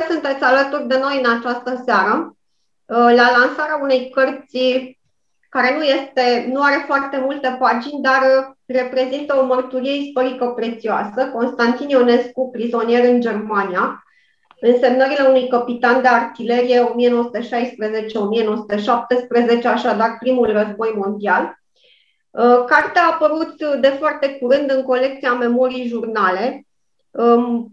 sunteți alături de noi în această seară la lansarea unei cărți care nu, este, nu are foarte multe pagini, dar reprezintă o mărturie istorică prețioasă. Constantin Ionescu, prizonier în Germania, însemnările unui capitan de artilerie 1916-1917, așadar primul război mondial. Uh, cartea a apărut de foarte curând în colecția Memorii Jurnale, um,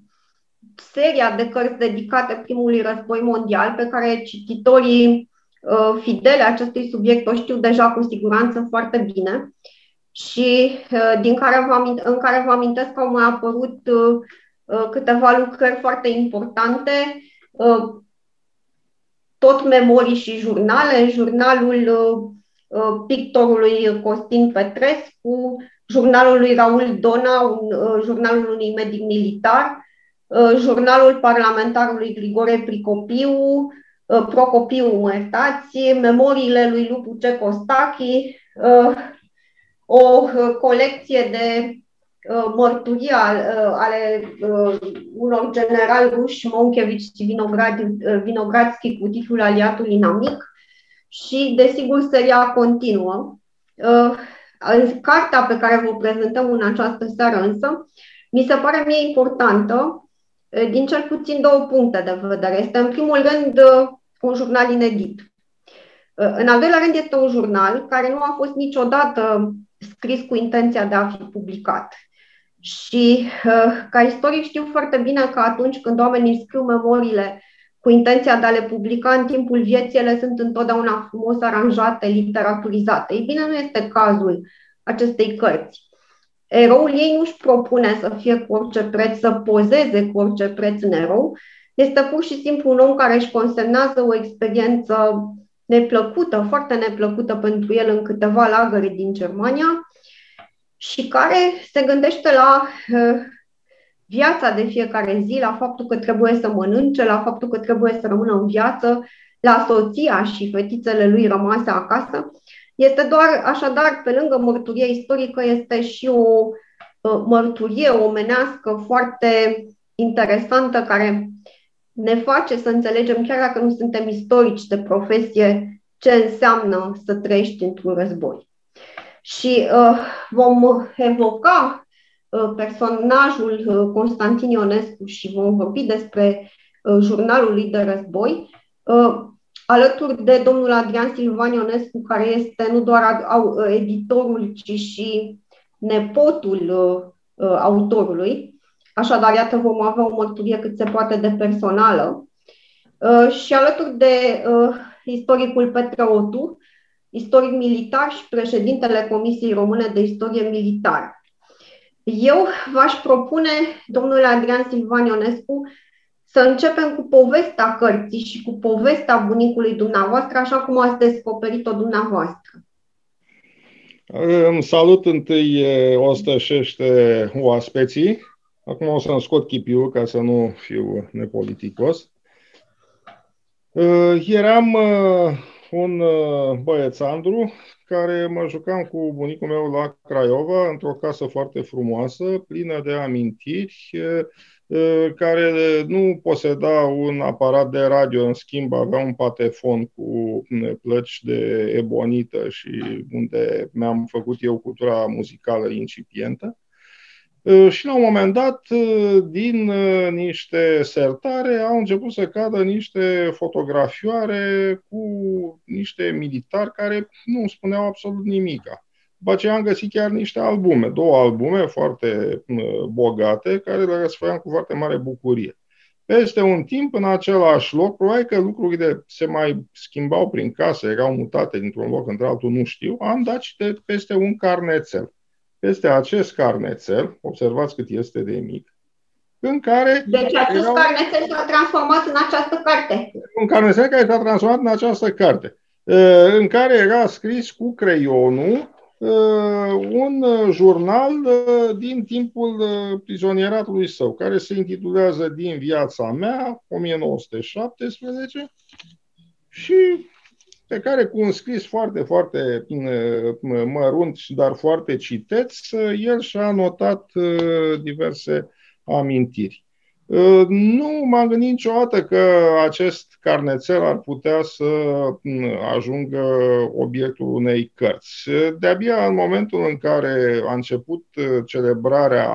seria de cărți dedicate primului război mondial, pe care cititorii uh, fidele acestui subiect o știu deja cu siguranță foarte bine și uh, din care vă amint- în care vă amintesc că au mai apărut câteva lucrări foarte importante, tot memorii și jurnale, jurnalul Uh, pictorului Costin Petrescu, jurnalul lui Raul Dona, un, uh, jurnalul unui medic militar, uh, jurnalul parlamentarului Grigore Pricopiu, Procopiu, mă iertați, memoriile lui Lupu Cecostachi, o colecție de mărturii ale unor generali ruși, Monkevici și Vinogradski, cu titlul Aliatul Inamic, și, desigur, seria continuă. Uh, cartea pe care vă prezentăm în această seară însă, mi se pare mie importantă uh, din cel puțin două puncte de vedere. Este, în primul rând, uh, un jurnal inedit. În al doilea rând, este un jurnal care nu a fost niciodată scris cu intenția de a fi publicat. Și ca istoric știu foarte bine că atunci când oamenii scriu memoriile cu intenția de a le publica în timpul vieții, ele sunt întotdeauna frumos aranjate, literaturizate. Ei bine, nu este cazul acestei cărți. Eroul ei nu își propune să fie cu orice preț, să pozeze cu orice preț în erou. Este pur și simplu un om care își consemnează o experiență neplăcută, foarte neplăcută pentru el în câteva lagăre din Germania și care se gândește la uh, viața de fiecare zi, la faptul că trebuie să mănânce, la faptul că trebuie să rămână în viață, la soția și fetițele lui rămase acasă. Este doar, așadar, pe lângă mărturie istorică, este și o uh, mărturie omenească foarte interesantă care ne face să înțelegem, chiar dacă nu suntem istorici de profesie, ce înseamnă să trăiești într-un război. Și uh, vom evoca Uh, personajul uh, Constantin Ionescu și vom vorbi despre uh, jurnalul lui de război, alături de domnul Adrian Silvan Ionescu, care este nu doar editorul, ci și nepotul autorului. Așadar, iată, vom avea o mărturie cât se poate de personală. Și alături de istoricul Petre Otu, istoric militar și președintele Comisiei Române de Istorie Militară. Eu v-aș propune, domnule Adrian Silvan Ionescu, să începem cu povestea cărții și cu povestea bunicului dumneavoastră, așa cum ați descoperit-o dumneavoastră. Îmi salut întâi ostășește oaspeții. Acum o să-mi scot chipiul ca să nu fiu nepoliticos. Eram un băiețandru care mă jucam cu bunicul meu la Craiova, într-o casă foarte frumoasă, plină de amintiri, care nu poseda un aparat de radio, în schimb avea un patefon cu plăci de ebonită și unde mi-am făcut eu cultura muzicală incipientă. Și la un moment dat, din niște sertare, au început să cadă niște fotografioare cu niște militari care nu spuneau absolut nimica. După aceea am găsit chiar niște albume, două albume foarte bogate, care le răsfăiam cu foarte mare bucurie. Peste un timp, în același loc, probabil că lucrurile se mai schimbau prin casă, erau mutate dintr-un loc într-altul, nu știu, am dat și de peste un carnețel este acest carnețel, observați cât este de mic, în care... Deci acest erau... carnețel s-a transformat în această carte. Un carnețel care s-a transformat în această carte, în care era scris cu creionul un jurnal din timpul prizonieratului său, care se intitulează Din viața mea, 1917, și pe care cu un scris foarte, foarte mărunt, dar foarte citeț, el și-a notat diverse amintiri. Uh, nu m-am gândit niciodată că acest carnețel ar putea să mm, ajungă obiectul unei cărți. De-abia în momentul în care a început uh, celebrarea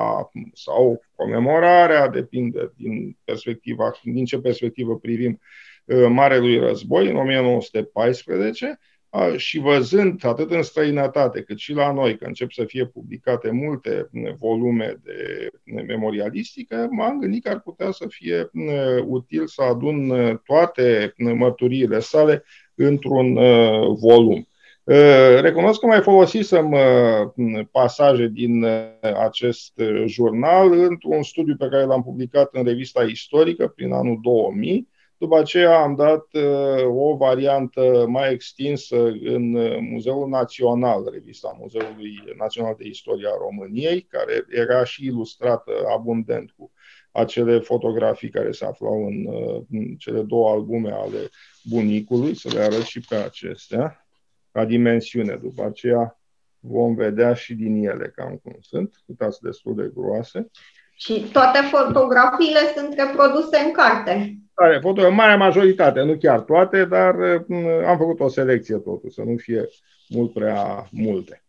sau comemorarea, depinde din, perspectiva, din ce perspectivă privim, uh, Marelui Război, în 1914, și văzând atât în străinătate cât și la noi că încep să fie publicate multe volume de memorialistică, m-am gândit că ar putea să fie util să adun toate mărturiile sale într-un volum. Recunosc că mai folosisem pasaje din acest jurnal într-un studiu pe care l-am publicat în revista istorică prin anul 2000, după aceea am dat uh, o variantă mai extinsă în uh, Muzeul Național, revista Muzeului Național de Istoria României, care era și ilustrată abundent cu acele fotografii care se aflau în, uh, în cele două albume ale bunicului, să le arăt și pe acestea, ca dimensiune. După aceea vom vedea și din ele cam cum sunt, uitați destul de groase. Și toate fotografiile sunt reproduse în carte. Are foto, marea majoritate, nu chiar toate, dar mm, am făcut o selecție totul, să nu fie mult prea multe.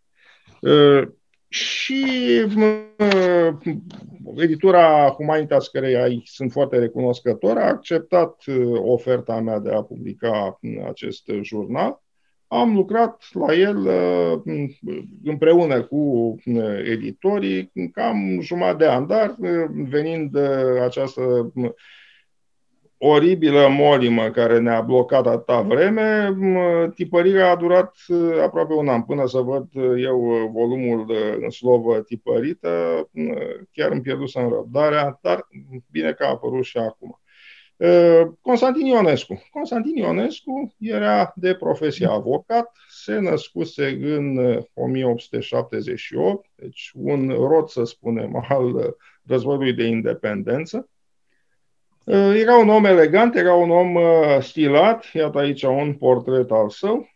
Și mm, editura Humanitas, care ai, sunt foarte recunoscător, a acceptat oferta mea de a publica acest jurnal am lucrat la el uh, împreună cu uh, editorii cam jumătate de an, dar uh, venind această oribilă molimă care ne-a blocat atâta vreme, tipărirea a durat aproape un an până să văd eu volumul în slovă tipărită, chiar îmi pierdusem răbdarea, dar bine că a apărut și acum. Constantin Ionescu. Constantin Ionescu era de profesie avocat, se născuse în 1878, deci un rod, să spunem, al războiului de independență. Era un om elegant, era un om stilat, iată aici un portret al său,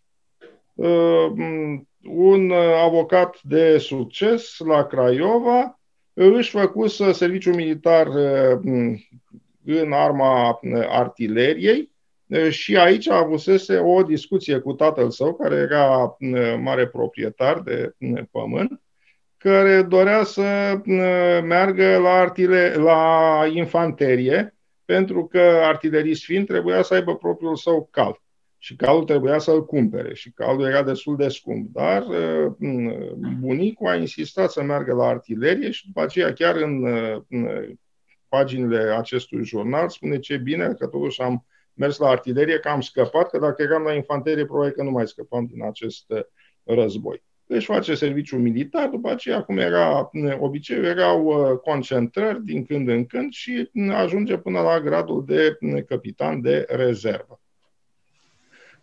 un avocat de succes la Craiova, își făcuse serviciu militar în arma uh, artileriei. Uh, și aici a avusese o discuție cu tatăl său, care era uh, mare proprietar de pământ, care dorea să meargă la, artile- la infanterie, pentru că artilerist fiind trebuia să aibă propriul său cal și calul trebuia să-l cumpere și calul era destul de scump. Dar bunicul a insistat să meargă la artilerie și după aceea chiar în paginile acestui jurnal, spune ce bine că totuși am mers la artilerie, că am scăpat, că dacă eram la infanterie, probabil că nu mai scăpam din acest uh, război. Își face serviciu militar, după aceea, cum era uh, obiceiul, erau uh, concentrări din când în când și ajunge până la gradul de capitan de rezervă.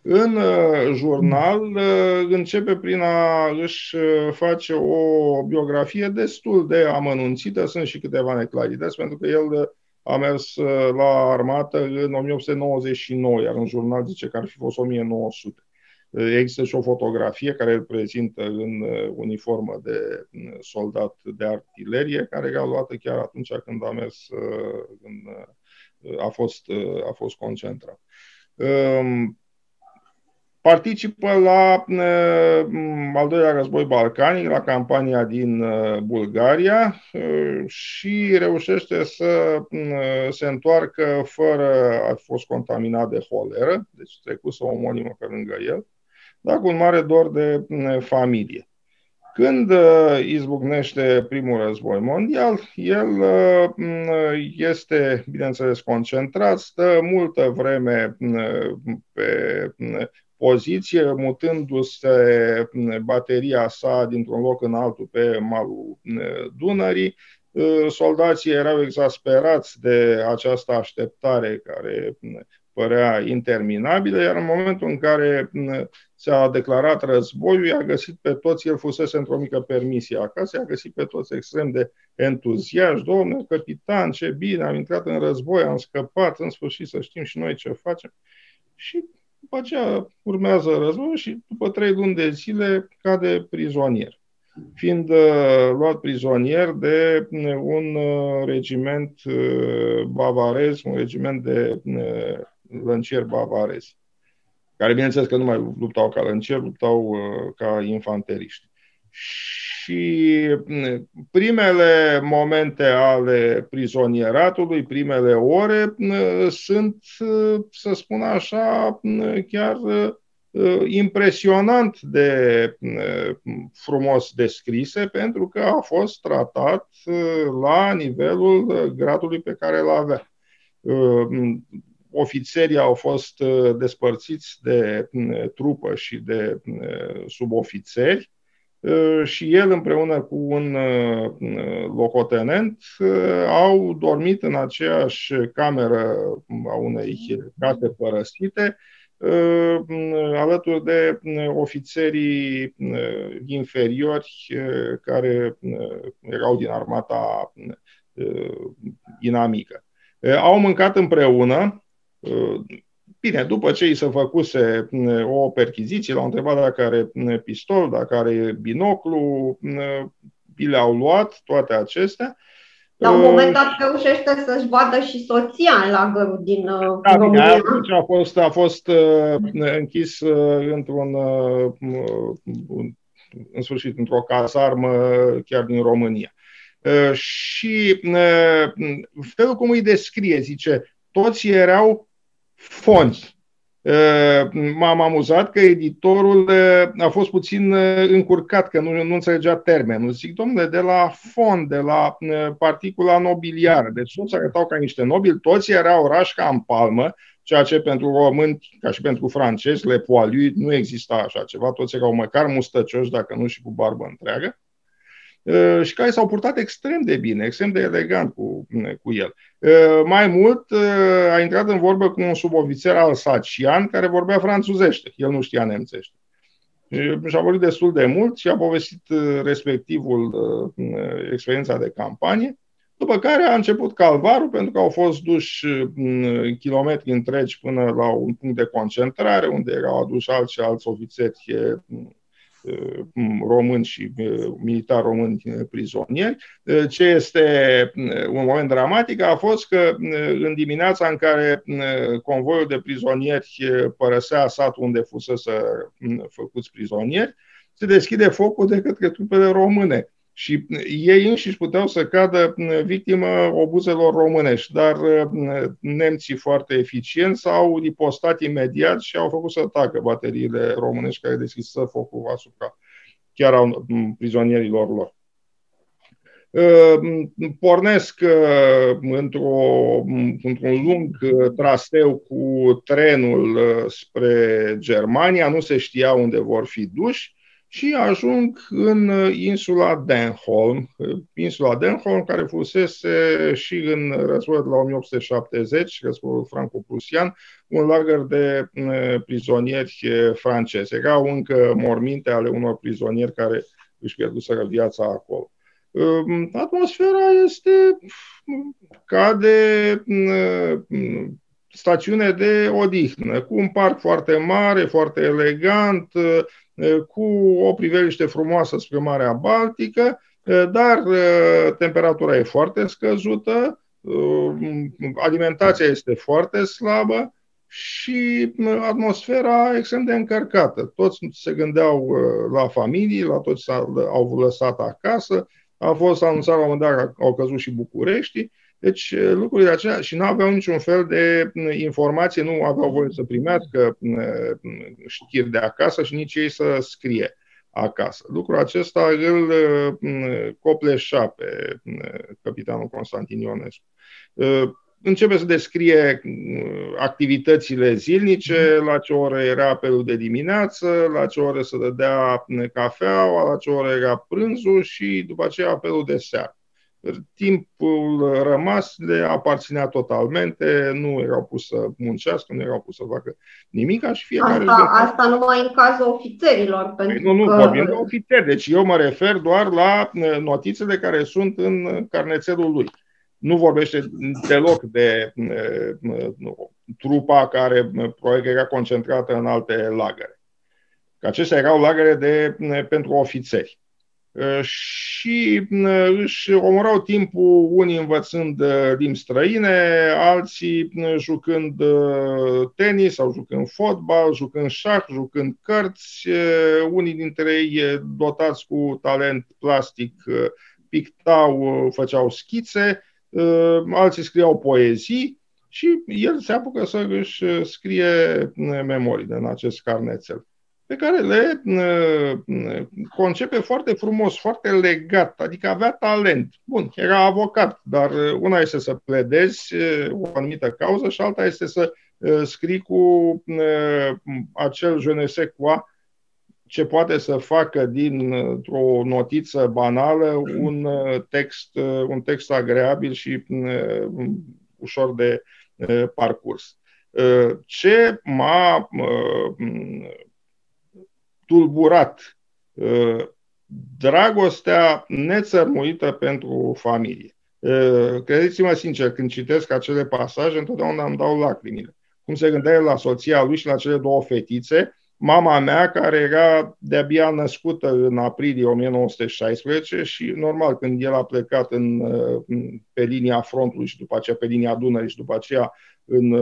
În uh, jurnal uh, începe prin a își uh, face o biografie destul de amănunțită, sunt și câteva neclarități, pentru că el a mers la armată în 1899, iar în jurnal zice că ar fi fost 1900. Există și o fotografie care îl prezintă în uniformă de soldat de artilerie, care era luată chiar atunci când a mers, când a fost, a fost concentrat. Um, Participă la uh, al doilea război balcanic, la campania din uh, Bulgaria uh, și reușește să se întoarcă fără a fi fost contaminat de holeră, deci trecuse o omonimă pe lângă el, dar cu un mare dor de familie. Când izbucnește primul război mondial, el este, bineînțeles, concentrat, stă multă vreme pe poziție, mutându-se bateria sa dintr-un loc în altul pe malul Dunării. Soldații erau exasperați de această așteptare care părea interminabilă, iar în momentul în care s-a declarat războiul, i-a găsit pe toți, el fusese într-o mică permisie acasă, i-a găsit pe toți extrem de entuziaști, domnule capitan, ce bine, am intrat în război, am scăpat, în sfârșit să știm și noi ce facem. Și după aceea urmează războiul și după trei luni de zile cade prizonier. fiind luat prizonier de un regiment bavarez, un regiment de lăncieri bavarezi, care bineînțeles că nu mai luptau ca lăncieri, luptau ca infanteriști. Și primele momente ale prizonieratului, primele ore, sunt, să spun așa, chiar impresionant de frumos descrise, pentru că a fost tratat la nivelul gradului pe care îl avea. Ofițerii au fost despărțiți de trupă și de subofițeri Uh, și el împreună cu un uh, locotenent uh, au dormit în aceeași cameră a unei case părăsite alături de ofițerii inferiori care erau din armata inamică. Au mâncat împreună, Bine, după ce i se făcuse o perchiziție, l-au întrebat dacă are pistol, dacă are binoclu, i le-au luat toate acestea. La un moment dat reușește să-și vadă și soția în lagărul din uh, da, România. Bine, atunci a fost, a fost uh, închis uh, într-un, uh, în sfârșit, într-o casarmă chiar din România. Uh, și uh, felul cum îi descrie, zice, toți erau fonți. M-am amuzat că editorul a fost puțin încurcat, că nu, nu înțelegea termenul. Zic, domnule, de la fond, de la particula nobiliară, deci toți arătau ca niște nobili, toți erau rașca în palmă, ceea ce pentru români, ca și pentru francezi, le poaliu, nu exista așa ceva, toți erau măcar mustăcioși, dacă nu și cu barbă întreagă. Uh, și care s-au purtat extrem de bine, extrem de elegant cu, cu el. Uh, mai mult, uh, a intrat în vorbă cu un subofițer alsacian care vorbea franțuzește, el nu știa nemțește. Și a vorbit destul de mult și a povestit respectivul experiența de campanie, după care a început calvarul pentru că au fost duși kilometri întregi până la un punct de concentrare unde erau aduși alți și alți ofițeri Uh, români și uh, militari români uh, prizonieri. Ce este un moment dramatic a fost că în dimineața în care convoiul de prizonieri părăsea satul unde fusese făcuți prizonieri, se deschide focul de către trupele române și ei înșiși puteau să cadă victimă obuzelor românești, dar nemții foarte eficienți s-au ripostat imediat și au făcut să tacă bateriile românești care deschisă focul asupra chiar au prizonierilor lor. Pornesc într-o, într-un lung traseu cu trenul spre Germania, nu se știa unde vor fi duși și ajung în uh, insula Denholm, uh, insula Denholm care fusese și în războiul de la 1870, războiul franco-prusian, un lagăr de uh, prizonieri francezi. Erau încă morminte ale unor prizonieri care își pierduseră viața acolo. Um, atmosfera este ca de stațiune de odihnă, cu un parc foarte mare, foarte elegant, cu o priveliște frumoasă spre Marea Baltică, dar temperatura e foarte scăzută, alimentația este foarte slabă și atmosfera extrem de încărcată. Toți se gândeau la familii, la toți au lăsat acasă, a fost anunțat la un moment dat că au căzut și București deci eh, lucrurile acelea și nu aveau niciun fel de mm, informație, nu aveau voie să primească mm, mm, știri de acasă și nici ei să scrie acasă. Lucrul acesta îl copleșa pe capitanul Constantin Ionescu. Eh, începe să descrie activitățile zilnice, la ce oră era apelul de dimineață, la ce oră să dădea cafeaua, la ce oră era prânzul și după aceea apelul de seară timpul rămas le aparținea totalmente, nu erau pus să muncească, nu erau pus să facă nimic și fiecare... Asta, asta numai în cazul ofițerilor. Păi pentru nu, nu, că... vorbim de ofițeri, deci eu mă refer doar la notițele care sunt în carnețelul lui. Nu vorbește deloc de nu, trupa care probabil era concentrată în alte lagăre. Că acestea erau lagăre de, pentru ofițeri. Și își omorau timpul unii învățând limbi străine, alții jucând tenis sau jucând fotbal, jucând șah, jucând cărți, unii dintre ei dotați cu talent plastic pictau, făceau schițe, alții scriau poezii și el se apucă să își scrie memoriile în acest carnețel pe care le concepe foarte frumos, foarte legat, adică avea talent. Bun, era avocat, dar una este să pledezi o anumită cauză și alta este să scrii cu acel je ne sais quoi ce poate să facă dintr-o notiță banală un text, un text agreabil și ușor de parcurs. Ce m-a tulburat uh, dragostea nețărmuită pentru familie. Uh, credeți-mă sincer, când citesc acele pasaje, întotdeauna îmi dau lacrimile. Cum se gândea el la soția lui și la cele două fetițe, mama mea, care era de-abia născută în aprilie 1916 și normal când el a plecat în, uh, pe linia frontului și după aceea pe linia Dunării și după aceea în,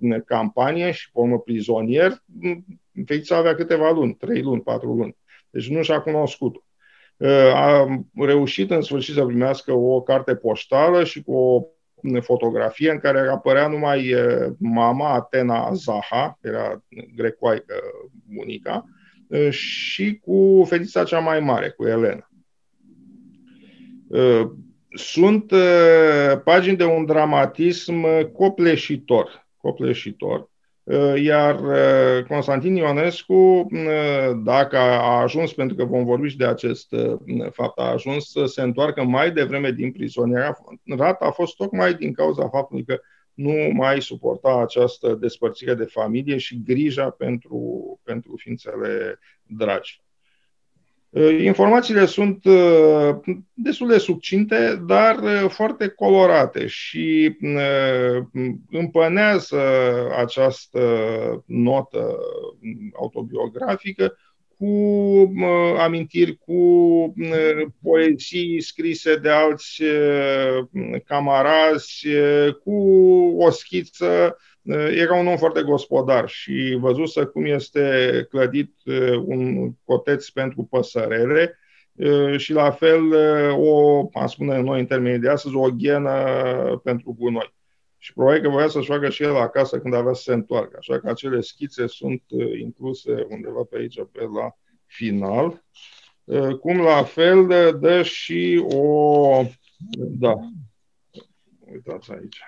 în campanie și pe urmă prizonier, fetița avea câteva luni, trei luni, patru luni. Deci nu și-a cunoscut-o. Uh, a reușit în sfârșit să primească o carte poștală și cu o fotografie în care apărea numai uh, mama Atena Zaha, era grecoaică bunica, uh, și cu fetița cea mai mare, cu Elena. Sunt pagini de un dramatism copleșitor, copleșitor Uh, iar uh, Constantin Ionescu, uh, dacă a ajuns, pentru că vom vorbi și de acest fapt, a ajuns să se întoarcă mai devreme din prizonierat, a fost tocmai din cauza faptului că nu mai suporta această despărțire de familie și grija pentru, pentru ființele dragi. Uh, informațiile sunt uh, destul de succinte, dar uh, foarte colorate și împănează această notă autobiografică cu amintiri, cu poezii scrise de alți camarazi, cu o schiță Eh, era un om foarte gospodar și văzusă cum este clădit eh, un coteț pentru păsărele eh, și la fel o, am spune noi în termenii de astăzi, o ghenă pentru gunoi. Și probabil că voia să-și facă și el acasă când avea să se întoarcă. Așa că acele schițe sunt incluse undeva pe aici, pe la final. Cum la fel dă și o... Da. Uitați aici.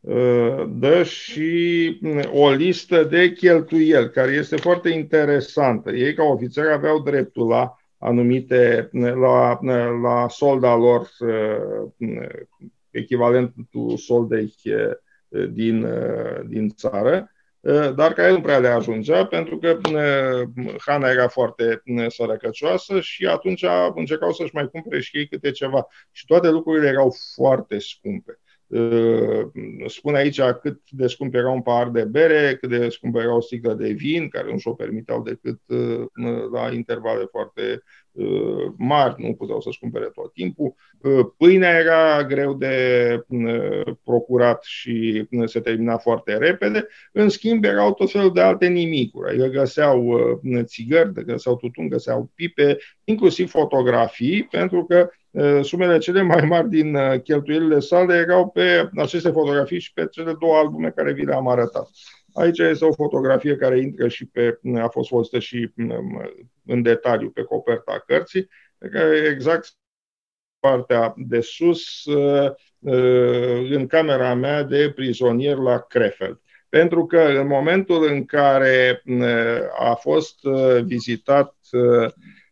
Uh, dă și mm, o listă de cheltuieli, care este foarte interesantă. Ei, ca ofițeri, aveau dreptul la anumite, mm, la, mm, la solda lor, uh, echivalentul soldei uh, din, din țară, dar care nu prea le ajungea, pentru că Hana era foarte sărăcăcioasă și atunci încercau să-și mai cumpere și ei câte ceva. Și toate lucrurile erau foarte scumpe. Uh, spune aici cât de scump era un pahar de bere, cât de scump era o sticlă de vin, care nu și-o permiteau decât uh, la intervale foarte uh, mari, nu puteau să-și cumpere tot timpul. Pâinea era greu de procurat și se termina foarte repede. În schimb, erau tot felul de alte nimicuri. Adică găseau țigări, găseau tutun, găseau pipe, inclusiv fotografii, pentru că Eh, sumele cele mai mari din eh, cheltuielile sale erau pe aceste fotografii și pe cele două albume care vi le-am arătat. Aici este o fotografie care intră și pe, a fost folosită și mm, în detaliu pe coperta cărții, pe care exact partea de sus eh, în camera mea de prizonier la Krefeld. Pentru că în momentul în care a fost vizitat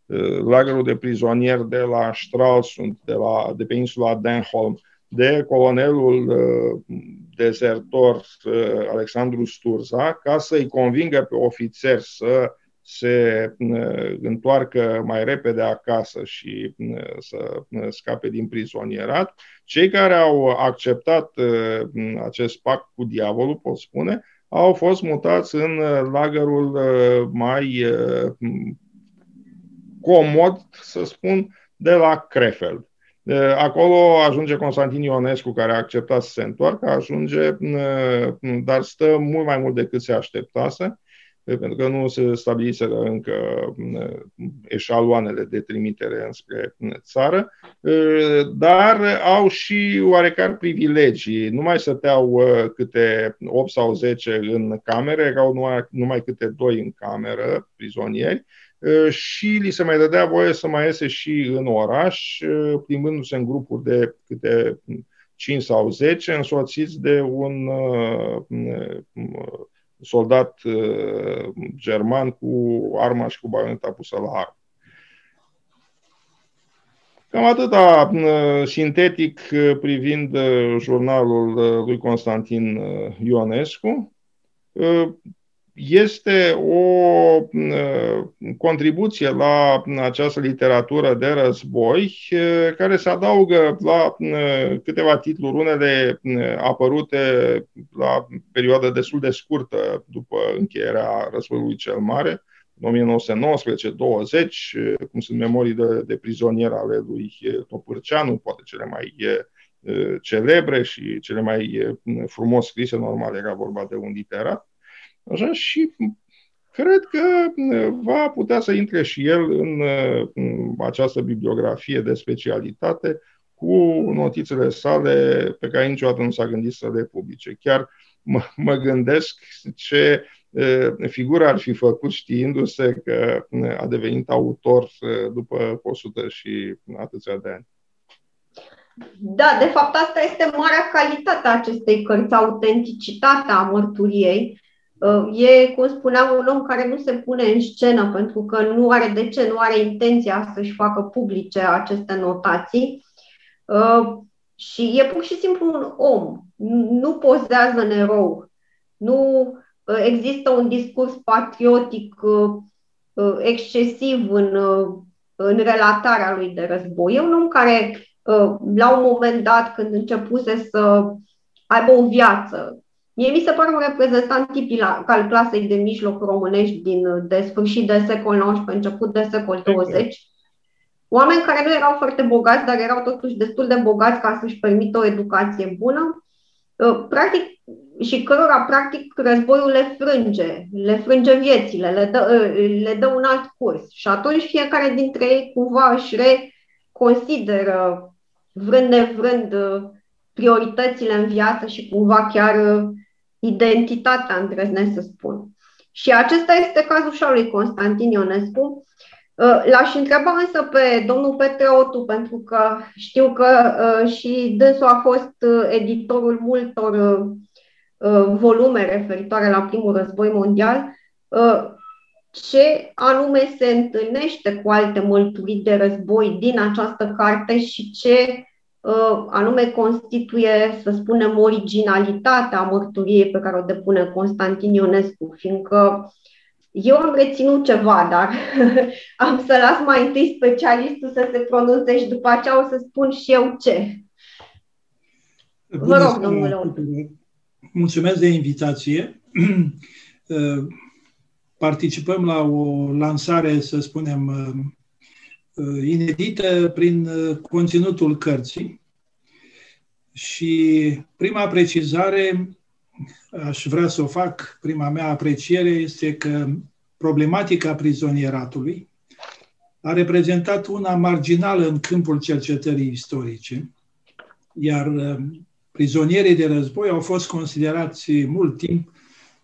Uh, lagărul de prizonieri de la Stralsund, de, la, de pe insula Denholm, de colonelul uh, dezertor uh, Alexandru Sturza, ca să-i convingă pe ofițeri să se întoarcă mai repede acasă și să scape din prizonierat. Cei care au acceptat acest pact cu diavolul, pot spune, au fost mutați în lagărul mai comod, să spun, de la Krefeld. Acolo ajunge Constantin Ionescu, care a acceptat să se întoarcă, ajunge, dar stă mult mai mult decât se așteptase pentru că nu se stabiliseră încă eșaloanele de trimitere înspre țară, dar au și oarecare privilegii. Nu mai stăteau câte 8 sau 10 în camere, erau numai, numai câte 2 în cameră, prizonieri, și li se mai dădea voie să mai iese și în oraș, plimbându-se în grupuri de câte 5 sau 10, însoțiți de un soldat uh, german cu arma și cu baioneta pusă la armă. Cam atâta uh, sintetic uh, privind jurnalul lui Constantin Ionescu este o contribuție la această literatură de război care se adaugă la câteva titluri, unele apărute la perioadă destul de scurtă după încheierea războiului cel mare, 1919-20, cum sunt memorii de, de prizonier ale lui Topârceanu, poate cele mai celebre și cele mai frumos scrise, normal era vorba de un literat. Așa, și cred că va putea să intre și el în, în această bibliografie de specialitate cu notițele sale pe care niciodată nu s-a gândit să le publice. Chiar mă, mă gândesc ce figură ar fi făcut știindu-se că a devenit autor după 100 și atâția de ani. Da, de fapt asta este marea calitate a acestei cărți, autenticitatea mărturiei Uh, e, cum spuneam, un om care nu se pune în scenă pentru că nu are de ce, nu are intenția să-și facă publice aceste notații. Uh, și e pur și simplu un om. Nu pozează în erou. Nu uh, există un discurs patriotic excesiv în, în relatarea lui de război. E un om care, la un moment dat, când începuse să aibă o viață, Mie mi se pare un reprezentant tipic al clasei de mijloc românești din, de sfârșit de secol XIX, început de secol 20. Oameni care nu erau foarte bogați, dar erau totuși destul de bogați ca să-și permită o educație bună. Uh, practic, și cărora, practic, războiul le frânge, le frânge viețile, le dă, uh, le dă un alt curs. Și atunci fiecare dintre ei cumva își reconsideră, vrând nevrând, uh, prioritățile în viață și cumva chiar identitatea, îndrăznesc să spun. Și acesta este cazul și al lui Constantin Ionescu. Uh, l-aș întreba însă pe domnul Petre Otu, pentru că știu că uh, și dânsul a fost uh, editorul multor volume referitoare la primul război mondial, ce anume se întâlnește cu alte mărturii de război din această carte și ce Uh, anume constituie, să spunem, originalitatea mărturiei pe care o depune Constantin Ionescu, fiindcă eu am reținut ceva, dar am să las mai întâi specialistul să se pronunțe și după aceea o să spun și eu ce. Vă rog, domnule Mulțumesc de invitație. Uh, participăm la o lansare, să spunem, uh, Uh, inedită prin uh, conținutul cărții. Și prima precizare, aș vrea să o fac, prima mea apreciere, este că problematica prizonieratului a reprezentat una marginală în câmpul cercetării istorice, iar uh, prizonierii de război au fost considerați mult timp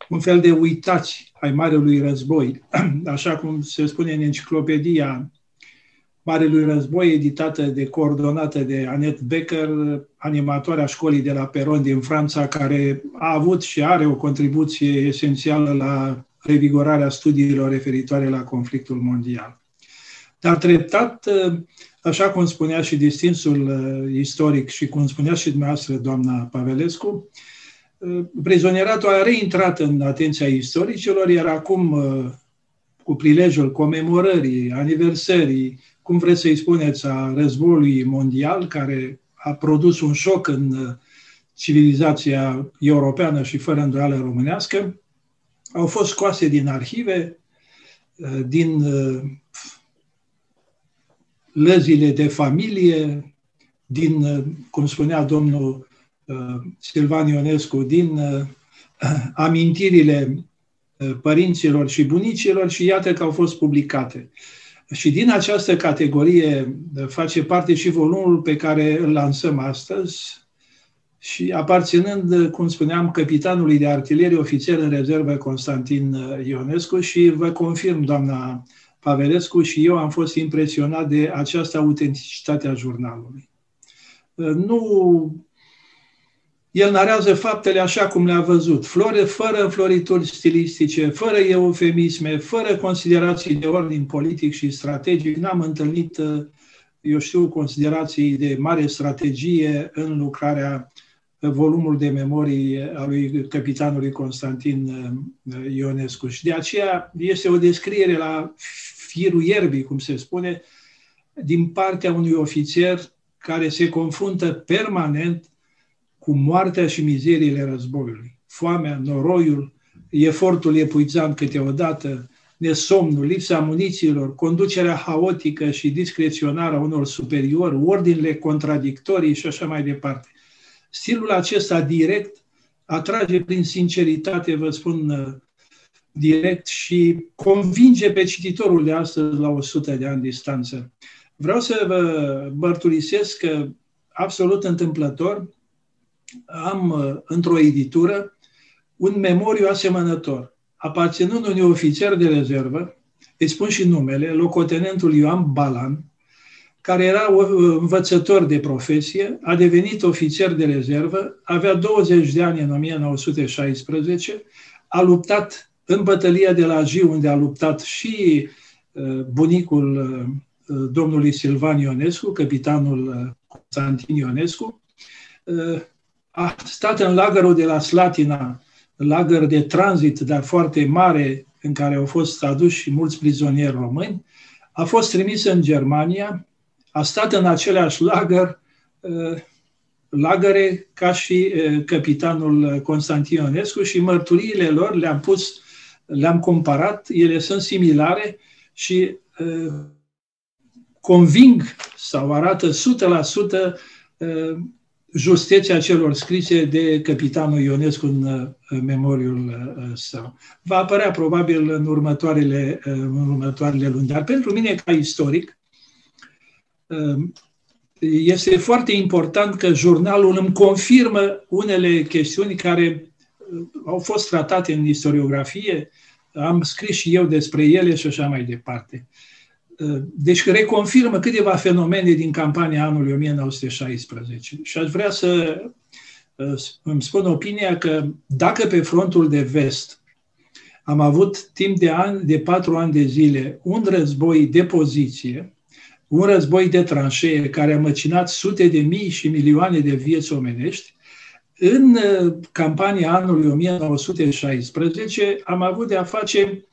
un fel de uitați ai Marelui Război, așa cum se spune în enciclopedia Marelui Război, editată de coordonată de Annette Becker, animatoarea școlii de la Peron din Franța, care a avut și are o contribuție esențială la revigorarea studiilor referitoare la conflictul mondial. Dar treptat, așa cum spunea și distinsul uh, istoric și cum spunea și dumneavoastră, doamna Pavelescu, uh, prizonieratul a reintrat în atenția istoricilor, iar acum, uh, cu prilejul comemorării, aniversării, cum vreți să-i spuneți, a războiului mondial, care a produs un șoc în uh, civilizația europeană și fără îndoială românească, au fost scoase din arhive, uh, din uh, lăzile de familie, din, cum spunea domnul Silvan Ionescu, din amintirile părinților și bunicilor și iată că au fost publicate. Și din această categorie face parte și volumul pe care îl lansăm astăzi și aparținând, cum spuneam, capitanului de artilerie, ofițer în rezervă Constantin Ionescu și vă confirm, doamna Pavelescu, și eu am fost impresionat de această autenticitate a jurnalului. Nu el narează faptele așa cum le-a văzut, flore, fără înflorituri stilistice, fără eufemisme, fără considerații de ordin politic și strategic. N-am întâlnit, eu știu, considerații de mare strategie în lucrarea volumul de memorii al lui capitanului Constantin Ionescu. Și de aceea este o descriere la firul ierbii, cum se spune, din partea unui ofițer care se confruntă permanent cu moartea și mizeriile războiului. Foamea, noroiul, efortul epuizant câteodată, nesomnul, lipsa munițiilor, conducerea haotică și discreționară a unor superiori, ordinele contradictorii și așa mai departe. Stilul acesta direct atrage prin sinceritate, vă spun direct, și convinge pe cititorul de astăzi la 100 de ani distanță. Vreau să vă mărturisesc că, absolut întâmplător, am uh, într-o editură un memoriu asemănător, aparținând unui ofițer de rezervă, îi spun și numele, locotenentul Ioan Balan, care era uh, învățător de profesie, a devenit ofițer de rezervă, avea 20 de ani în 1916, a luptat în bătălia de la Jiu, unde a luptat și uh, bunicul domnului Silvan Ionescu, capitanul Constantin Ionescu, a stat în lagărul de la Slatina, lagăr de tranzit, dar foarte mare, în care au fost aduși mulți prizonieri români, a fost trimis în Germania, a stat în același lagăr, uh, lagăre ca și uh, capitanul Constantin Ionescu și mărturiile lor le-am pus, le-am comparat, ele sunt similare și uh, conving sau arată 100% justeția celor scrise de capitanul Ionescu în memoriul uh, său. Va apărea probabil în următoarele, uh, în următoarele luni, dar pentru mine ca istoric uh, este foarte important că jurnalul îmi confirmă unele chestiuni care au fost tratate în istoriografie, am scris și eu despre ele și așa mai departe. Deci reconfirmă câteva fenomene din campania anului 1916. Și aș vrea să uh, îmi spun opinia că dacă pe frontul de vest am avut timp de, ani, de patru ani de zile un război de poziție, un război de tranșee care a măcinat sute de mii și milioane de vieți omenești, în uh, campania anului 1916 am avut de a face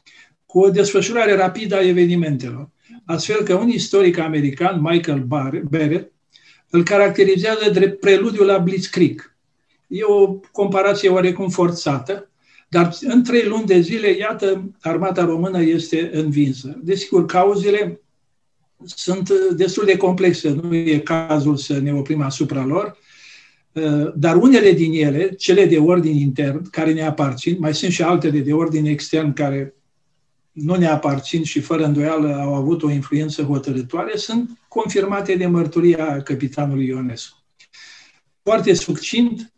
cu o desfășurare rapidă a evenimentelor astfel că un istoric american, Michael Barrett, îl caracterizează drept preludiul la Blitzkrieg. E o comparație oarecum forțată, dar în trei luni de zile, iată, armata română este învinsă. Desigur, cauzele sunt destul de complexe, nu e cazul să ne oprim asupra lor, dar unele din ele, cele de ordin intern, care ne aparțin, mai sunt și altele de ordin extern care nu ne aparțin și fără îndoială au avut o influență hotărătoare, sunt confirmate de mărturia capitanului Ionescu. Foarte succint,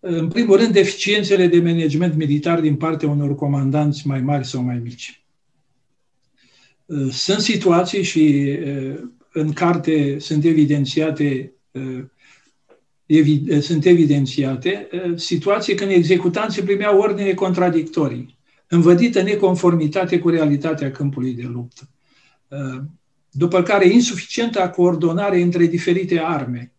în primul rând, deficiențele de management militar din partea unor comandanți mai mari sau mai mici. Sunt situații și în carte sunt evidențiate sunt evidențiate situații când executanții primeau ordine contradictorii învădită neconformitate cu realitatea câmpului de luptă. Uh, după care insuficientă coordonare între diferite arme,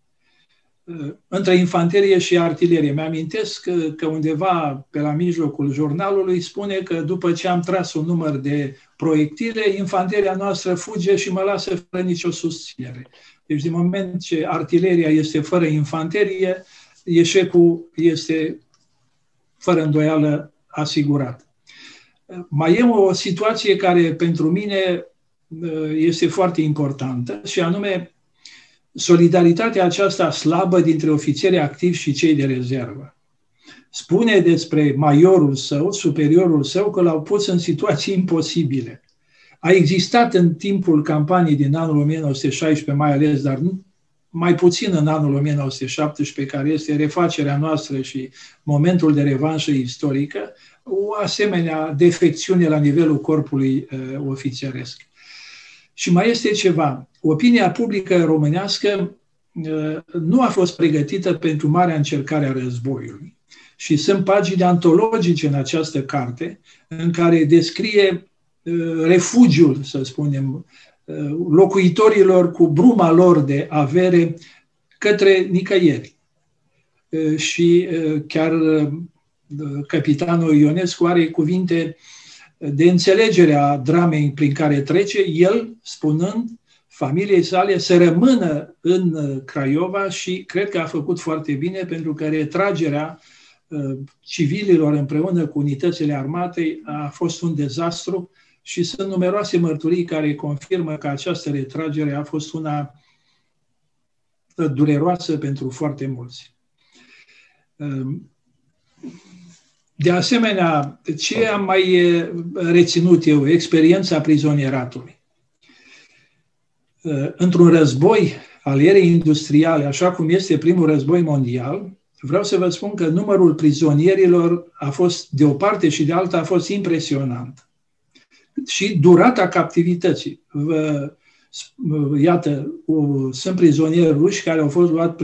uh, între infanterie și artilerie. Mi-amintesc că, că undeva pe la mijlocul jurnalului spune că după ce am tras un număr de proiectile, infanteria noastră fuge și mă lasă fără nicio susținere. Deci din moment ce artileria este fără infanterie, eșecul este fără îndoială asigurat. Mai e o situație care pentru mine este foarte importantă și anume solidaritatea aceasta slabă dintre ofițerii activi și cei de rezervă. Spune despre majorul său, superiorul său, că l-au pus în situații imposibile. A existat în timpul campaniei din anul 1916 mai ales, dar mai puțin în anul 1917, care este refacerea noastră și momentul de revanșă istorică, o asemenea defecțiune la nivelul corpului uh, ofițeresc. Și mai este ceva. Opinia publică românească uh, nu a fost pregătită pentru marea încercare a războiului. Și sunt pagini antologice în această carte în care descrie uh, refugiul, să spunem, uh, locuitorilor cu bruma lor de avere către nicăieri. Și chiar capitanul Ionescu are cuvinte de înțelegere a dramei prin care trece, el spunând familiei sale să rămână în uh, Craiova și cred că a făcut foarte bine pentru că retragerea uh, civililor împreună cu unitățile armatei a fost un dezastru și sunt numeroase mărturii care confirmă că această retragere a fost una uh, dureroasă pentru foarte mulți. De asemenea, ce am mai reținut eu? Experiența prizonieratului. Într-un război al erei industriale, așa cum este primul război mondial, vreau să vă spun că numărul prizonierilor a fost, de o parte și de alta, a fost impresionant. Și durata captivității. Vă, iată, sunt prizonieri ruși care au fost luat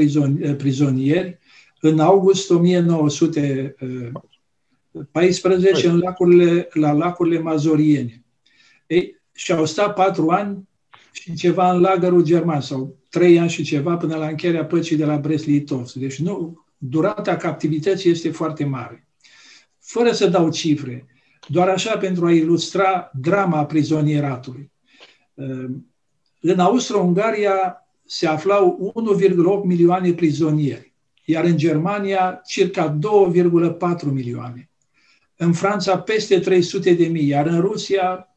prizonieri în august 1900 14 în lacurile, la lacurile mazoriene. Ei, și au stat patru ani și ceva în lagărul german, sau trei ani și ceva până la încheierea păcii de la Brest-Litovsk. Deci nu, durata captivității este foarte mare. Fără să dau cifre, doar așa pentru a ilustra drama prizonieratului. În Austro-Ungaria se aflau 1,8 milioane prizonieri, iar în Germania circa 2,4 milioane în Franța peste 300 de mii, iar în Rusia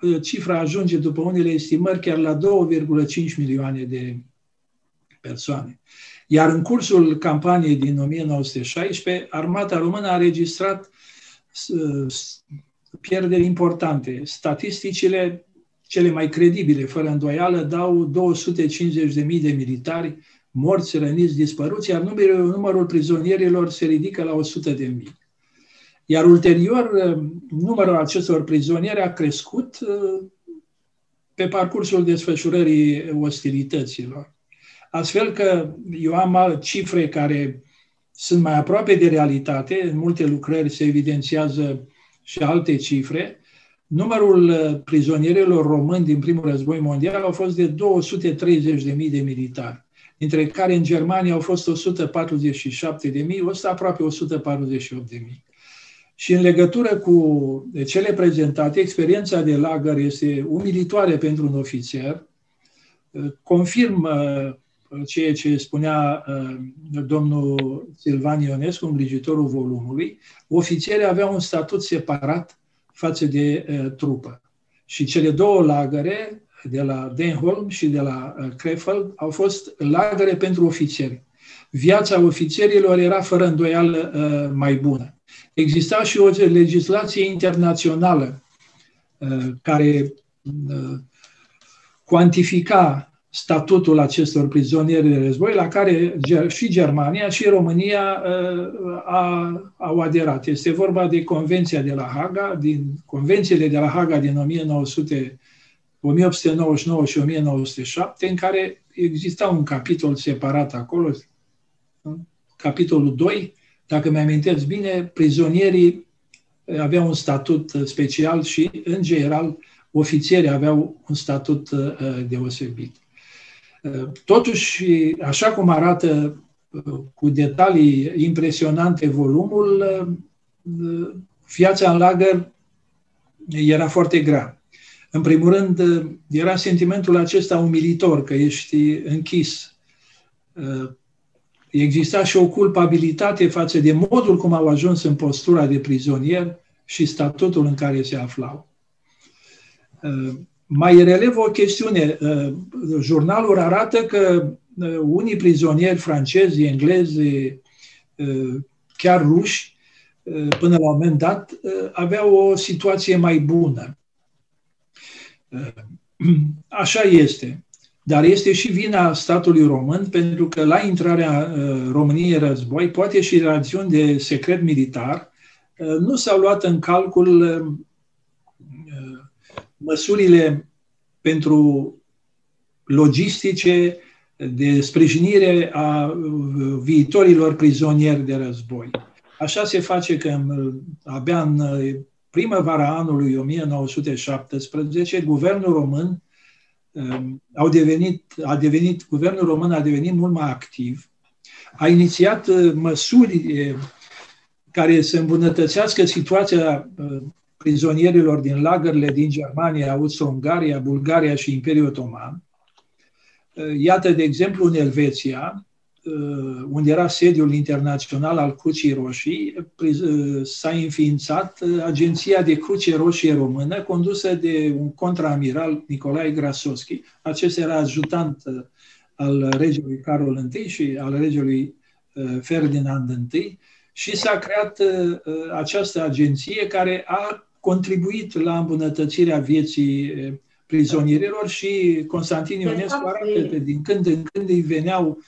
uh, cifra ajunge, după unele estimări, chiar la 2,5 milioane de persoane. Iar în cursul campaniei din 1916, armata română a registrat uh, pierderi importante. Statisticile cele mai credibile, fără îndoială, dau 250.000 de militari morți, răniți, dispăruți, iar numărul, numărul prizonierilor se ridică la 100.000. Iar ulterior, uh, numărul acestor prizonieri a crescut uh, pe parcursul desfășurării ostilităților. Astfel că eu am cifre care sunt mai aproape de realitate, în multe lucrări se evidențiază și alte cifre. Numărul uh, prizonierilor români din primul război mondial au fost de 230.000 de militari, dintre care în Germania au fost 147.000, ăsta aproape 148.000. Și în legătură cu cele prezentate, experiența de lagăr este umilitoare pentru un ofițer, confirmă ceea ce spunea uh, domnul Silvan Ionescu, îngrijitorul volumului, ofițerii aveau un statut separat față de uh, trupă. Și cele două lagăre, de la Denholm și de la uh, Krefeld, au fost lagăre pentru ofițeri. Viața ofițerilor era fără îndoială mai bună. Exista și o legislație internațională uh, care uh, cuantifica statutul acestor prizonieri de război, la care și Germania și România uh, a, au aderat. Este vorba de Convenția de la Haga, din Convențiile de la Haga din 1900, 1899 și 1907, în care exista un capitol separat acolo, capitolul 2, dacă mi-amintesc bine, prizonierii eh, aveau un statut eh, special și, în general, ofițerii aveau un statut eh, deosebit. Totuși, așa cum arată cu detalii impresionante volumul, viața în lagăr era foarte grea. În primul rând, era sentimentul acesta umilitor, că ești închis, exista și o culpabilitate față de modul cum au ajuns în postura de prizonier și statutul în care se aflau. Uh, mai relev o chestiune. Jurnalul arată că unii prizonieri francezi, englezi, chiar ruși, până la un moment dat, aveau o situație mai bună. Așa este. Dar este și vina statului român, pentru că la intrarea României în război, poate și rațiuni de secret militar, nu s-au luat în calcul măsurile pentru logistice, de sprijinire a viitorilor prizonieri de război. Așa se face că abia în primăvara anului 1917, guvernul român um, au devenit, a devenit, guvernul român a devenit mult mai activ, a inițiat uh, măsuri care să îmbunătățească situația uh, prizonierilor din lagările din Germania, Austro-Ungaria, Bulgaria și Imperiul Otoman. Uh, iată, de exemplu, în Elveția, uh, unde era sediul internațional al Crucii Roșii, uh, s-a înființat Agenția de Cruce Roșie Română, condusă de un contraamiral, Nicolae Grasovski. Acesta era ajutant al regelui Carol I și al regelui Ferdinand I și s-a creat această agenție care a contribuit la îmbunătățirea vieții prizonierilor și Constantin Ionescu arată că din când în când îi veneau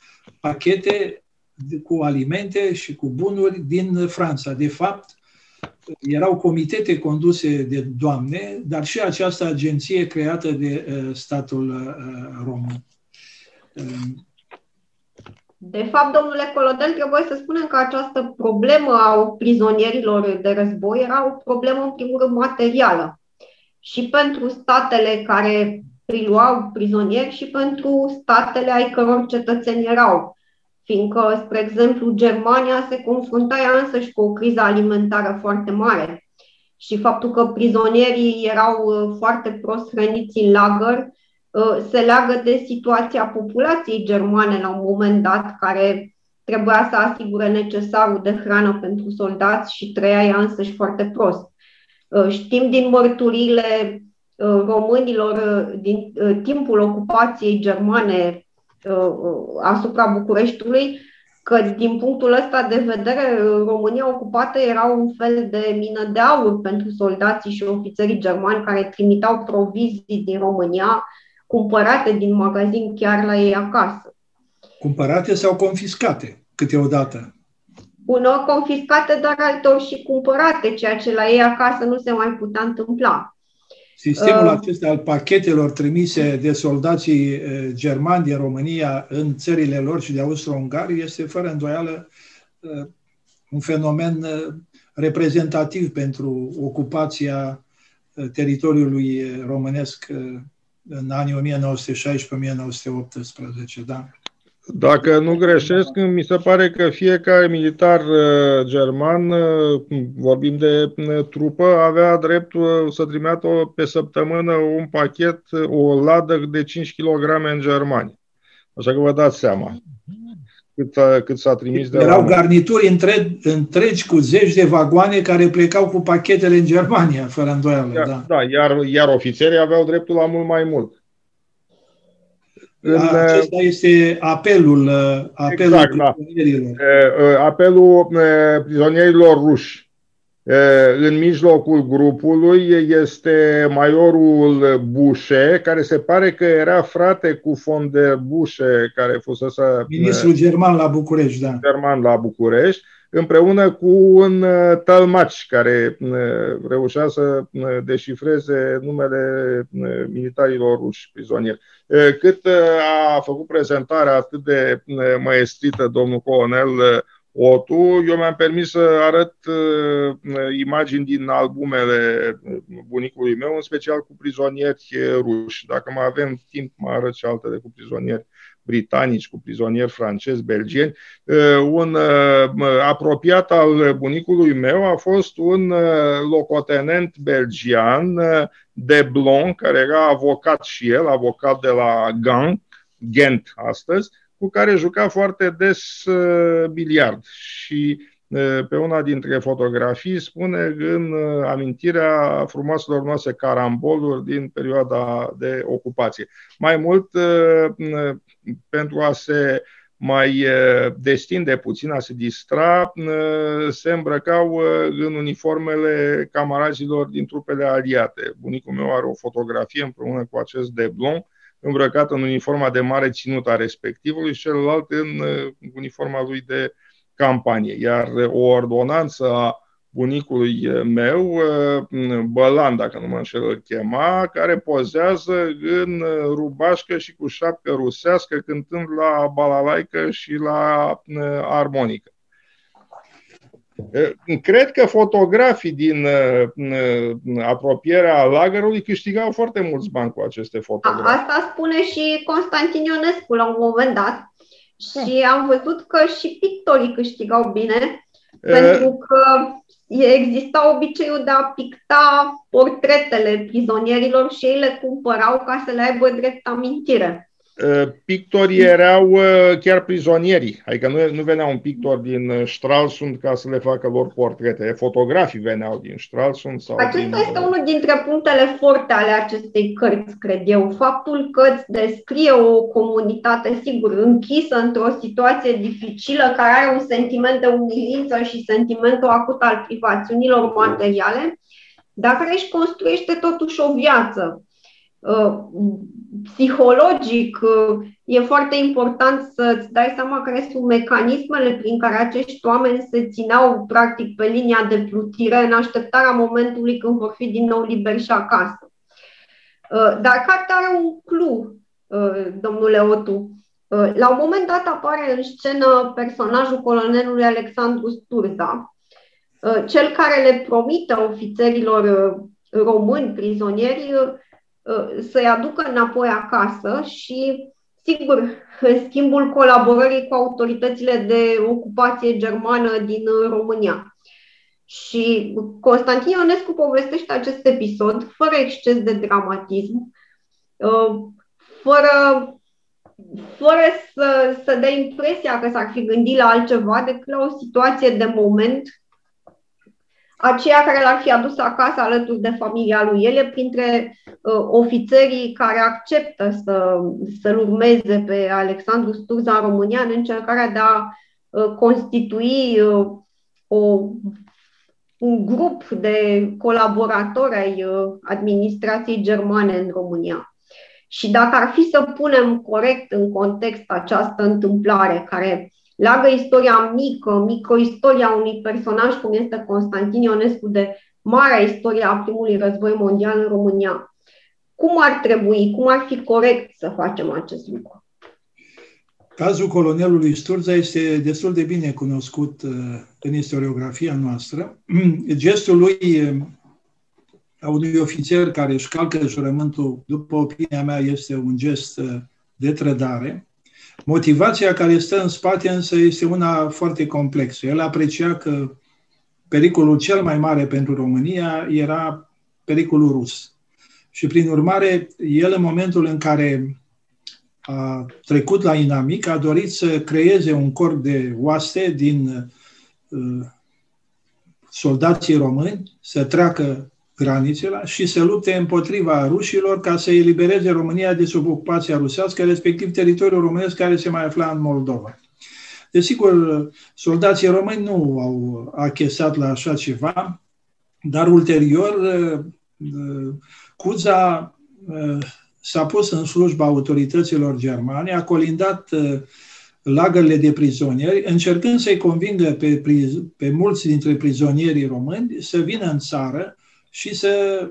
pachete cu alimente și cu bunuri din Franța. De fapt, erau comitete conduse de doamne, dar și această agenție creată de uh, statul uh, român. De fapt, domnule Colodel, trebuie să spunem că această problemă a prizonierilor de război era o problemă, în primul rând, materială. Și pentru statele care priluau prizonieri și pentru statele ai căror cetățeni erau. Fiindcă, spre exemplu, Germania se confrunta ea și cu o criză alimentară foarte mare. Și faptul că prizonierii erau uh, foarte prost hrăniți în lagăr Uh, se leagă de situația populației germane la un moment dat, care trebuia să asigure necesarul de hrană pentru soldați și trăia ea însăși foarte prost. Uh, știm din mărturile uh, românilor din timpul ocupației germane asupra Bucureștiului că din punctul ăsta de vedere România ocupată era un fel de mină de aur pentru soldații și ofițerii germani care trimiteau provizii din România cumpărate din magazin chiar la ei acasă. Cumpărate sau confiscate câteodată? Unor confiscate, dar altor și cumpărate, ceea ce la ei acasă nu se mai putea întâmpla. Sistemul uh, acesta al pachetelor trimise de soldații uh, germani din România în țările lor și de Austro-Ungaria este fără îndoială uh, un fenomen uh, reprezentativ pentru ocupația uh, teritoriului românesc uh, în anii 1916-1918, da. Dacă nu greșesc, mi se pare că fiecare militar uh, german, uh, vorbim de uh, trupă, avea dreptul să trimită pe săptămână un pachet, o ladă de 5 kg în Germania. Așa că vă dați seama cât, cât s-a trimis de Erau la garnituri întregi, întregi cu zeci de vagoane care plecau cu pachetele în Germania, fără îndoială. Iar, da, da iar, iar ofițerii aveau dreptul la mult mai mult. În, Acesta este apelul, uh, apelul exact, da. prizonierilor. Da. Apelul prizonierilor ruși. În mijlocul grupului este majorul Bușe, care se pare că era frate cu Fonder Bușe, care fusese... Ministrul german la București, da. German la București, împreună cu un tălmaci care reușea să deșifreze numele militarilor ruși prizonieri. Cât a făcut prezentarea atât de maestrită domnul colonel Otu, eu mi-am permis să arăt uh, imagini din albumele bunicului meu, în special cu prizonieri ruși. Dacă mai avem timp, mă arăt și altele cu prizonieri britanici, cu prizonieri francezi, belgieni. Uh, un uh, apropiat al bunicului meu a fost un uh, locotenent belgian de Blon, care era avocat și el, avocat de la Gand, Ghent astăzi, cu care juca foarte des uh, biliard și pe una dintre fotografii spune în amintirea frumoaselor noastre caramboluri din perioada de ocupație. Mai mult, pentru a se mai destinde puțin, a se distra, se îmbrăcau în uniformele camarazilor din trupele aliate. Bunicul meu are o fotografie împreună cu acest deblon, îmbrăcat în uniforma de mare ținut a respectivului și celălalt în uniforma lui de campanie. Iar o ordonanță a bunicului meu, Bălan, dacă nu mă înșel îl chema, care pozează în rubașcă și cu șapcă rusească, cântând la balalaică și la armonică. Cred că fotografii din apropierea lagărului câștigau foarte mulți bani cu aceste fotografii. Asta spune și Constantin Ionescu la un moment dat. Și am văzut că și pictorii câștigau bine, e... pentru că exista obiceiul de a picta portretele prizonierilor și ei le cumpărau ca să le aibă drept amintire. Uh, pictorii erau uh, chiar prizonieri, adică nu, nu venea un pictor din uh, Stralsund ca să le facă lor portrete, fotografii veneau din Stralsund. Sau Acesta din... este unul dintre punctele forte ale acestei cărți, cred eu, faptul că îți descrie o comunitate, sigur, închisă într-o situație dificilă, care are un sentiment de umilință și sentimentul acut al privațiunilor materiale, dar care își construiește totuși o viață psihologic e foarte important să-ți dai seama care sunt mecanismele prin care acești oameni se țineau practic pe linia de plutire în așteptarea momentului când vor fi din nou liberi și acasă. Dar cartea are un clu, domnule Otu. La un moment dat apare în scenă personajul colonelului Alexandru Sturza, cel care le promite ofițerilor români, prizonieri, Uh, să-i aducă înapoi acasă și, sigur, în schimbul colaborării cu autoritățile de ocupație germană din România. Și Constantin Ionescu povestește acest episod fără exces de dramatism, uh, fără, fără să, să dea impresia că s-ar fi gândit la altceva decât la o situație de moment aceea care l-ar fi adus acasă alături de familia lui. El e printre uh, ofițerii care acceptă să, să-l urmeze pe Alexandru Sturza în România în încercarea de a uh, constitui uh, o, un grup de colaboratori ai uh, administrației germane în România. Și dacă ar fi să punem corect în context această întâmplare care leagă istoria mică, microistoria unui personaj cum este Constantin Ionescu de marea istorie a primului război mondial în România. Cum ar trebui, cum ar fi corect să facem acest lucru? Cazul colonelului Sturza este destul de bine cunoscut uh, în istoriografia noastră. Gestul lui uh, a unui ofițer care își calcă jurământul, după opinia mea, este un gest uh, de trădare. Motivația care stă în spate însă este una foarte complexă. El aprecia că pericolul cel mai mare pentru România era pericolul rus. Și prin urmare, el în momentul în care a trecut la inamic, a dorit să creeze un corp de oaste din uh, soldații români, să treacă granițele și să lupte împotriva rușilor ca să elibereze România de sub ocupația rusească, respectiv teritoriul românesc care se mai afla în Moldova. Desigur, soldații români nu au achesat la așa ceva, dar ulterior Cuza s-a pus în slujba autorităților germane, a colindat lagările de prizonieri, încercând să-i convingă pe, pe mulți dintre prizonierii români să vină în țară și să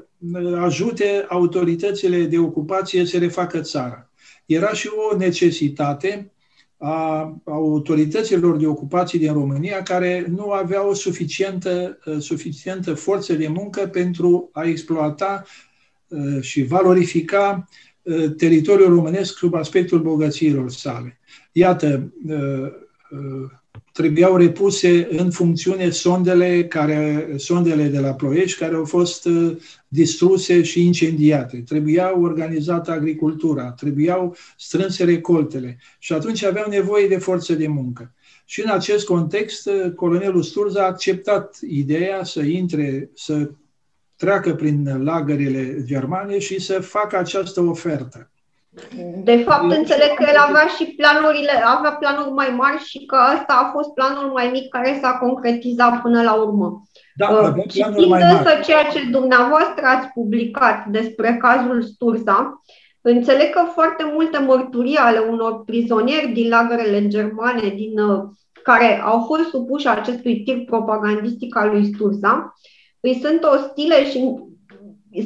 ajute autoritățile de ocupație să refacă țara. Era și o necesitate a autorităților de ocupație din România care nu aveau suficientă, suficientă forță de muncă pentru a exploata uh, și valorifica uh, teritoriul românesc sub aspectul bogățiilor sale. Iată, uh, trebuiau repuse în funcțiune sondele, care, sondele de la Ploiești care au fost uh, distruse și incendiate. Trebuiau organizată agricultura, trebuiau strânse recoltele și atunci aveau nevoie de forță de muncă. Și în acest context, colonelul Sturza a acceptat ideea să intre, să treacă prin lagările germane și să facă această ofertă. De fapt, înțeleg că el avea și planurile, avea planuri mai mari și că ăsta a fost planul mai mic care s-a concretizat până la urmă. Da, uh, Citind însă ceea ce dumneavoastră ați publicat despre cazul Sturza, înțeleg că foarte multe mărturii ale unor prizonieri din lagărele germane, din, uh, care au fost supuși acestui tir propagandistic al lui Sturza, îi sunt ostile și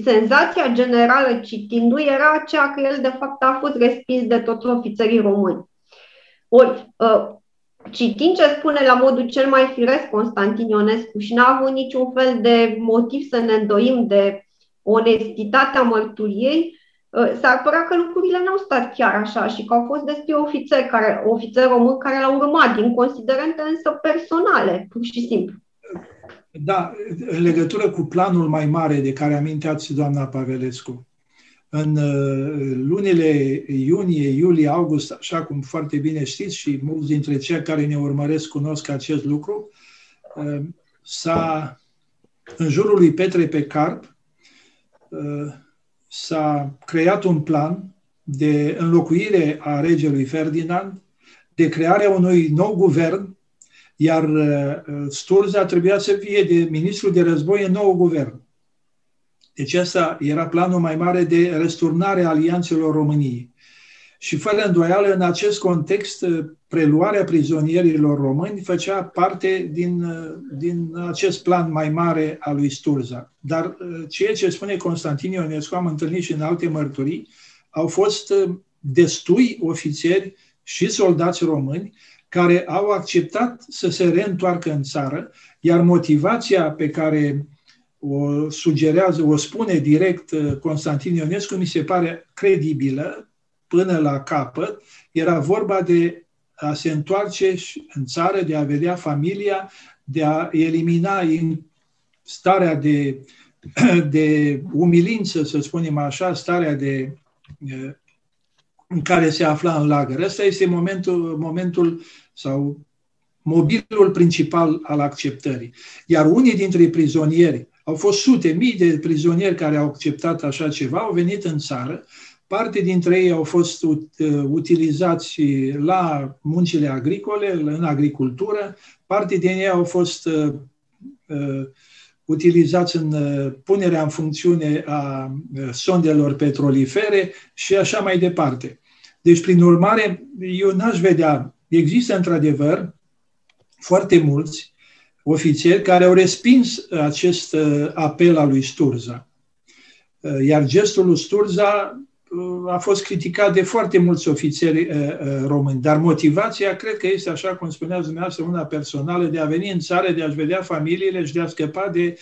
senzația generală citindu-i era aceea că el de fapt a fost respins de toți ofițerii români. Ori, ă, citind ce spune la modul cel mai firesc Constantin Ionescu și n-a avut niciun fel de motiv să ne îndoim de onestitatea mărturiei, ă, s-ar părea că lucrurile n-au stat chiar așa și că au fost destui ofițeri, care, ofițeri români care l-au urmat, din considerente însă personale, pur și simplu. Da, în legătură cu planul mai mare de care aminteați doamna Pavelescu, în uh, lunile iunie, iulie, august, așa cum foarte bine știți și mulți dintre cei care ne urmăresc cunosc acest lucru, uh, s-a, în jurul lui Petre pe Carp, uh, s-a creat un plan de înlocuire a regelui Ferdinand, de crearea unui nou guvern iar uh, Sturza trebuia să fie de ministru de război în nou guvern. Deci asta era planul mai mare de răsturnare a alianțelor României. Și fără îndoială, în acest context, uh, preluarea prizonierilor români făcea parte din, uh, din acest plan mai mare al lui Sturza. Dar ceea ce spune Constantin Ionescu, am întâlnit și în alte mărturii, au fost destui ofițeri și soldați români care au acceptat să se reîntoarcă în țară, iar motivația pe care o sugerează, o spune direct uh, Constantin Ionescu, mi se pare credibilă până la capăt. Era vorba de a se întoarce în țară, de a vedea familia, de a elimina în starea de, de umilință, să spunem așa, starea de uh, în care se afla în lagăr. Ăsta este momentul, momentul sau mobilul principal al acceptării. Iar unii dintre prizonieri, au fost sute, mii de prizonieri care au acceptat așa ceva, au venit în țară, parte dintre ei au fost uh, utilizați la muncile agricole, în agricultură, parte din ei au fost uh, uh, utilizați în uh, punerea în funcțiune a uh, sondelor petrolifere și așa mai departe. Deci, prin urmare, eu n-aș vedea Există într-adevăr foarte mulți ofițeri care au respins acest uh, apel al lui Sturza. Uh, iar gestul lui Sturza uh, a fost criticat de foarte mulți ofițeri români, dar motivația cred că este, așa cum spuneați dumneavoastră, una personală de a veni în țară, de a-și vedea familiile și de a scăpa de,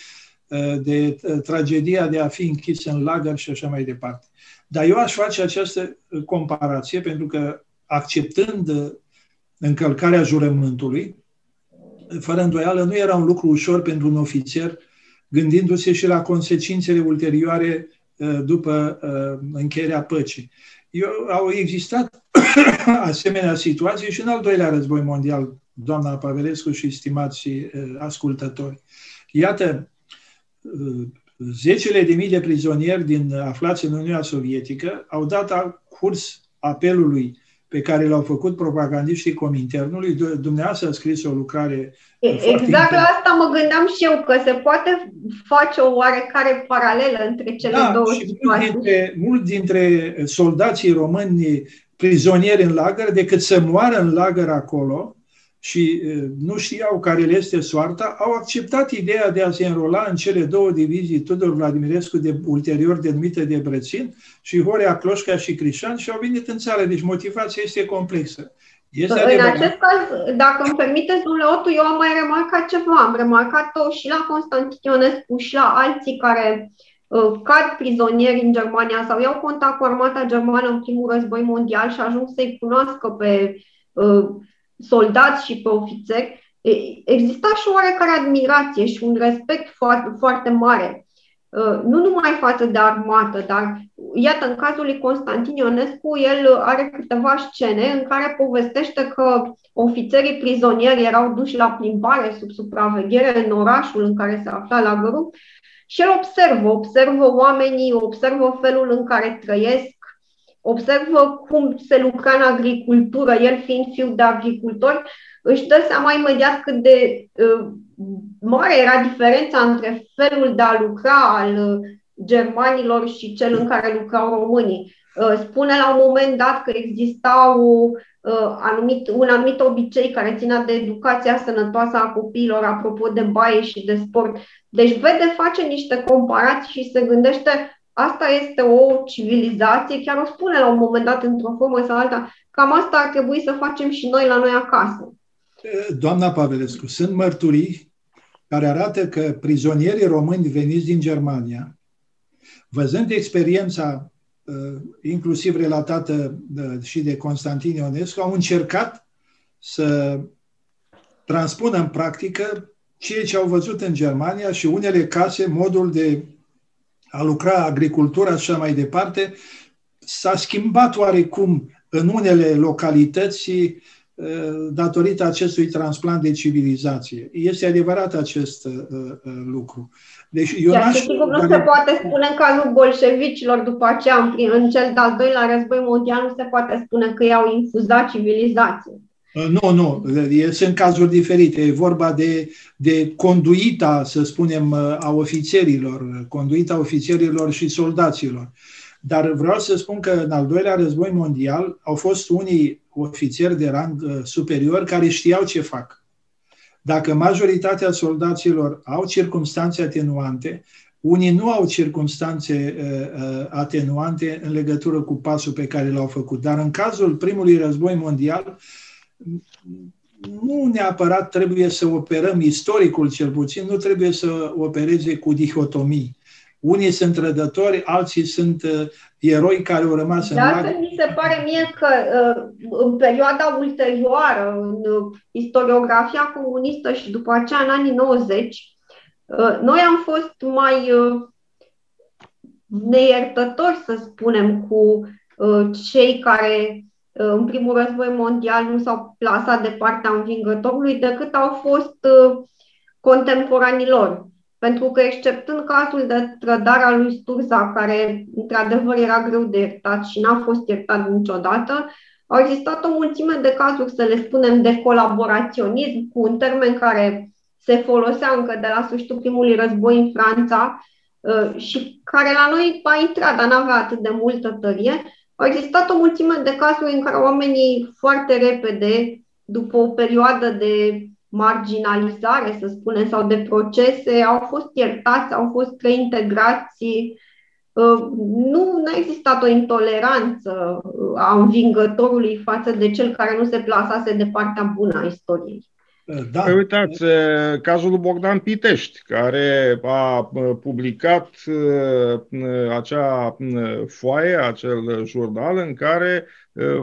de tragedia de a fi închis în lagăr și așa mai departe. Dar eu aș face această comparație pentru că acceptând încălcarea jurământului, fără îndoială, nu era un lucru ușor pentru un ofițer, gândindu-se și la consecințele ulterioare uh, după uh, încheierea păcii. Eu, au existat asemenea situații și în al doilea război mondial, doamna Pavelescu și stimați uh, ascultători. Iată, zecile de mii de prizonieri din aflați în Uniunea Sovietică au dat curs apelului pe care l-au făcut propagandiștii Cominternului. Dumneavoastră a scris o lucrare Exact la asta mă gândeam și eu, că se poate face o oarecare paralelă între cele da, două și situații. Mulți dintre, mulți dintre soldații români prizonieri în lagăr, decât să moară în lagăr acolo, și nu știau care le este soarta, au acceptat ideea de a se înrola în cele două divizii Tudor Vladimirescu, de, ulterior denumite de Brățin, și Horea Cloșca și Crișan și au venit în țară. Deci motivația este complexă. Este în adevărat. acest caz, dacă îmi permiteți, domnule Otu, eu am mai remarcat ceva. Am remarcat-o și la Constantin Ionescu și la alții care uh, cad prizonieri în Germania sau iau contact cu armata germană în primul război mondial și ajung să-i cunoască pe uh, soldați și pe ofițeri, exista și o oarecare admirație și un respect foarte, foarte mare. nu numai față de armată, dar iată, în cazul lui Constantin Ionescu, el are câteva scene în care povestește că ofițerii prizonieri erau duși la plimbare sub supraveghere în orașul în care se afla la găru și el observă, observă oamenii, observă felul în care trăiesc, observă cum se lucra în agricultură, el fiind fiu de agricultor, își dă seama imediat cât de uh, mare era diferența între felul de a lucra al uh, germanilor și cel în care lucrau românii. Uh, spune la un moment dat că exista o, uh, anumit, un anumit obicei care ținea de educația sănătoasă a copiilor, apropo de baie și de sport. Deci vede, face niște comparații și se gândește asta este o civilizație, chiar o spune la un moment dat într-o formă sau alta, cam asta ar trebui să facem și noi la noi acasă. Doamna Pavelescu, sunt mărturii care arată că prizonierii români veniți din Germania, văzând experiența uh, inclusiv relatată uh, și de Constantin Ionescu, au încercat să transpună în practică ceea ce au văzut în Germania și unele case, modul de a lucra agricultura și așa mai departe, s-a schimbat oarecum în unele localități uh, datorită acestui transplant de civilizație. Este adevărat acest uh, uh, lucru. Deci eu Iar sigur nu se poate spune în cazul bolșevicilor după aceea, în, în cel de-al doilea război mondial, nu se poate spune că i-au infuzat civilizație. Nu, nu, sunt cazuri diferite. E vorba de, de conduita, să spunem, a ofițerilor, conduita ofițerilor și soldaților. Dar vreau să spun că în al doilea război mondial au fost unii ofițeri de rang uh, superior care știau ce fac. Dacă majoritatea soldaților au circunstanțe atenuante, unii nu au circunstanțe uh, uh, atenuante în legătură cu pasul pe care l-au făcut. Dar în cazul primului război mondial, nu neapărat trebuie să operăm, istoricul cel puțin, nu trebuie să opereze cu dihotomii. Unii sunt trădători, alții sunt uh, eroi care au rămas în Da, mi se pare mie că uh, în perioada ulterioară, în uh, istoriografia comunistă și după aceea în anii 90, uh, noi am fost mai uh, neiertători, să spunem, cu uh, cei care în primul război mondial nu s-au plasat de partea învingătorului decât au fost uh, contemporanilor. Pentru că, exceptând cazul de trădare a lui Sturza, care într-adevăr era greu de iertat și n-a fost iertat niciodată, au existat o mulțime de cazuri, să le spunem, de colaboraționism, cu un termen care se folosea încă de la sfârșitul primului război în Franța uh, și care la noi a intrat, dar n-avea atât de multă tărie, au existat o mulțime de cazuri în care oamenii foarte repede, după o perioadă de marginalizare, să spunem, sau de procese, au fost iertați, au fost reintegrați. Uh, nu a existat o intoleranță a învingătorului față de cel care nu se plasase de partea bună a istoriei. Da. Păi uitați, cazul lui Bogdan Pitești, care a publicat acea foaie, acel jurnal în care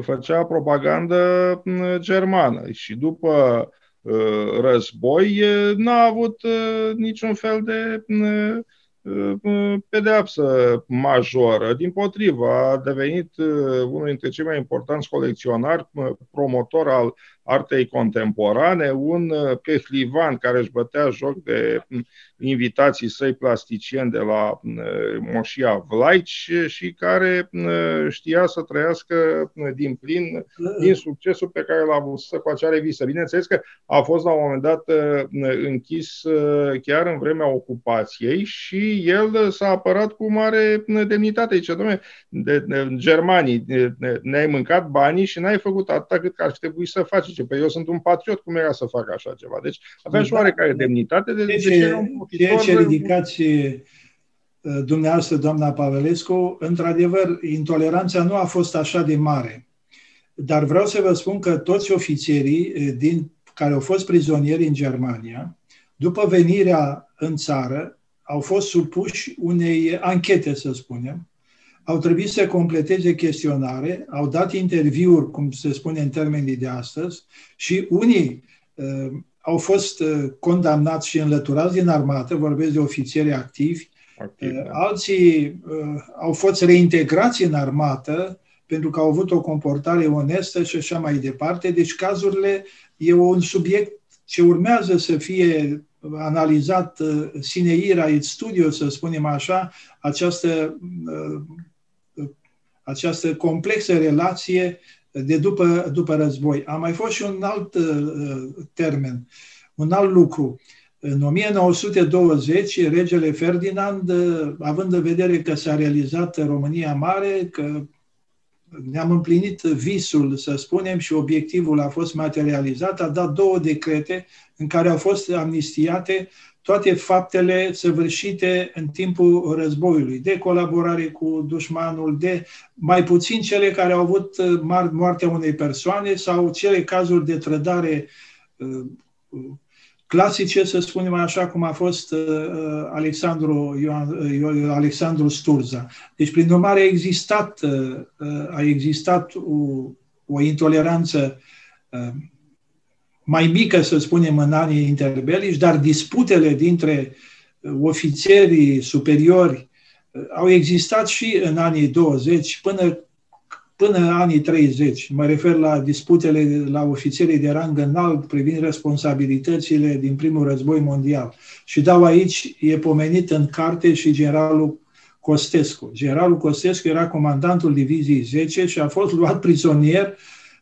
făcea propagandă germană și după război n-a avut niciun fel de pedeapsă majoră. Din potrivă, a devenit unul dintre cei mai importanți colecționari, promotor al artei contemporane, un uh, pehlivan care își bătea joc de mm, invitații săi plasticieni de la mm, Moșia Vlaici și care mm, știa să trăiască din plin din succesul pe care l-a avut cu acea revistă. Bineînțeles că a fost la un moment dat uh, închis uh, chiar în vremea ocupației și el s-a apărat cu mare demnitate. Zice, domnule, de, de, germanii, ne-ai mâncat banii și n-ai făcut atâta cât ar trebui să faci zice, pe eu sunt un patriot, cum era să fac așa ceva? Deci avea și oarecare demnitate. De, ce, de ce, ce ridicați uh, dumneavoastră, doamna Pavelescu, într-adevăr, intoleranța nu a fost așa de mare. Dar vreau să vă spun că toți ofițerii uh, din, care au fost prizonieri în Germania, după venirea în țară, au fost supuși unei anchete, să spunem, au trebuit să completeze chestionare, au dat interviuri, cum se spune în termenii de astăzi, și unii uh, au fost uh, condamnați și înlăturați din armată, vorbesc de ofițeri activi, Activ, da. Alții uh, au fost reintegrați în armată pentru că au avut o comportare onestă și așa mai departe. Deci cazurile e un subiect ce urmează să fie analizat uh, sine ira et studio, să spunem așa, această, uh, această complexă relație de după, după război. A mai fost și un alt uh, termen, un alt lucru. În 1920, regele Ferdinand, având în vedere că s-a realizat România Mare, că ne-am împlinit visul, să spunem, și obiectivul a fost materializat, a dat două decrete în care au fost amnistiate toate faptele săvârșite în timpul războiului, de colaborare cu dușmanul, de mai puțin cele care au avut uh, moartea unei persoane sau cele cazuri de trădare uh, clasice, să spunem așa, cum a fost uh, uh Alexandru, Ioan, uh, Alexandru Sturza. Deci, prin urmare, a existat, uh, uh, a existat o, o intoleranță uh, mai mică, să spunem, în anii interbelici, dar disputele dintre ofițerii superiori au existat și în anii 20 până până în anii 30. Mă refer la disputele la ofițerii de rang înalt privind responsabilitățile din primul război mondial. Și dau aici, e pomenit în carte și generalul Costescu. Generalul Costescu era comandantul diviziei 10 și a fost luat prizonier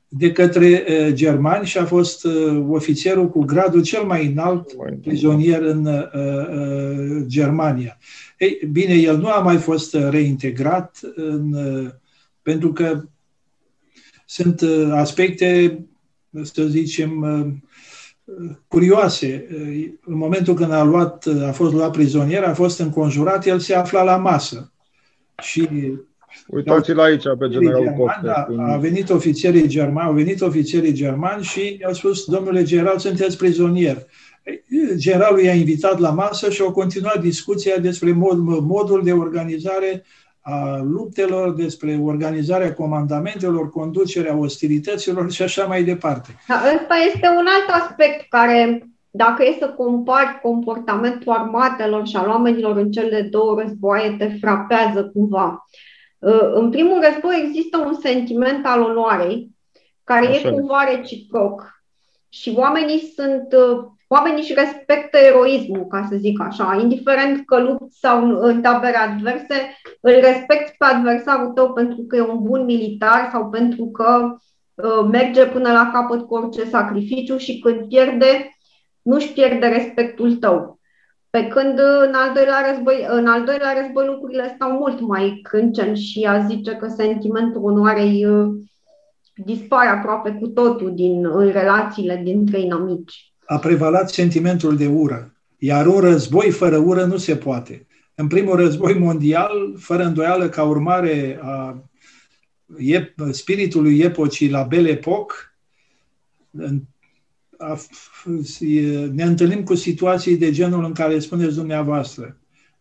de către uh, germani și a fost uh, ofițerul cu gradul cel mai înalt prizonier în uh, uh, Germania. Ei, bine, el nu a mai fost reintegrat în uh, pentru că sunt uh, aspecte, să zicem, uh, curioase. Uh, în momentul când a, luat, a fost luat prizonier, a fost înconjurat, el se afla la masă. Și Uitați-l aici pe generalul Copte. Da, a venit ofițerii germani, au venit ofițerii germani și i-au spus, domnule general, sunteți prizonier. Generalul i-a invitat la masă și au continuat discuția despre mod, modul de organizare a luptelor, despre organizarea comandamentelor, conducerea ostilităților și așa mai departe. Da, ăsta este un alt aspect care, dacă e să compari comportamentul armatelor și al oamenilor în cele două războaie, te frapează cumva. Ă, în primul război există un sentiment al onoarei, care așa. e cumva reciproc. Și oamenii sunt ă, Oamenii își respectă eroismul, ca să zic așa, indiferent că lupți sau în tabere adverse, îl respecti pe adversarul tău pentru că e un bun militar sau pentru că uh, merge până la capăt cu orice sacrificiu și când pierde, nu-și pierde respectul tău. Pe când în al doilea război, în al doilea război lucrurile stau mult mai crâncen și a zice că sentimentul onoarei uh, dispare aproape cu totul din în relațiile dintre inamici a prevalat sentimentul de ură. Iar un război fără ură nu se poate. În primul război mondial, fără îndoială ca urmare a spiritului epocii la Belle Époque, ne întâlnim cu situații de genul în care spuneți dumneavoastră.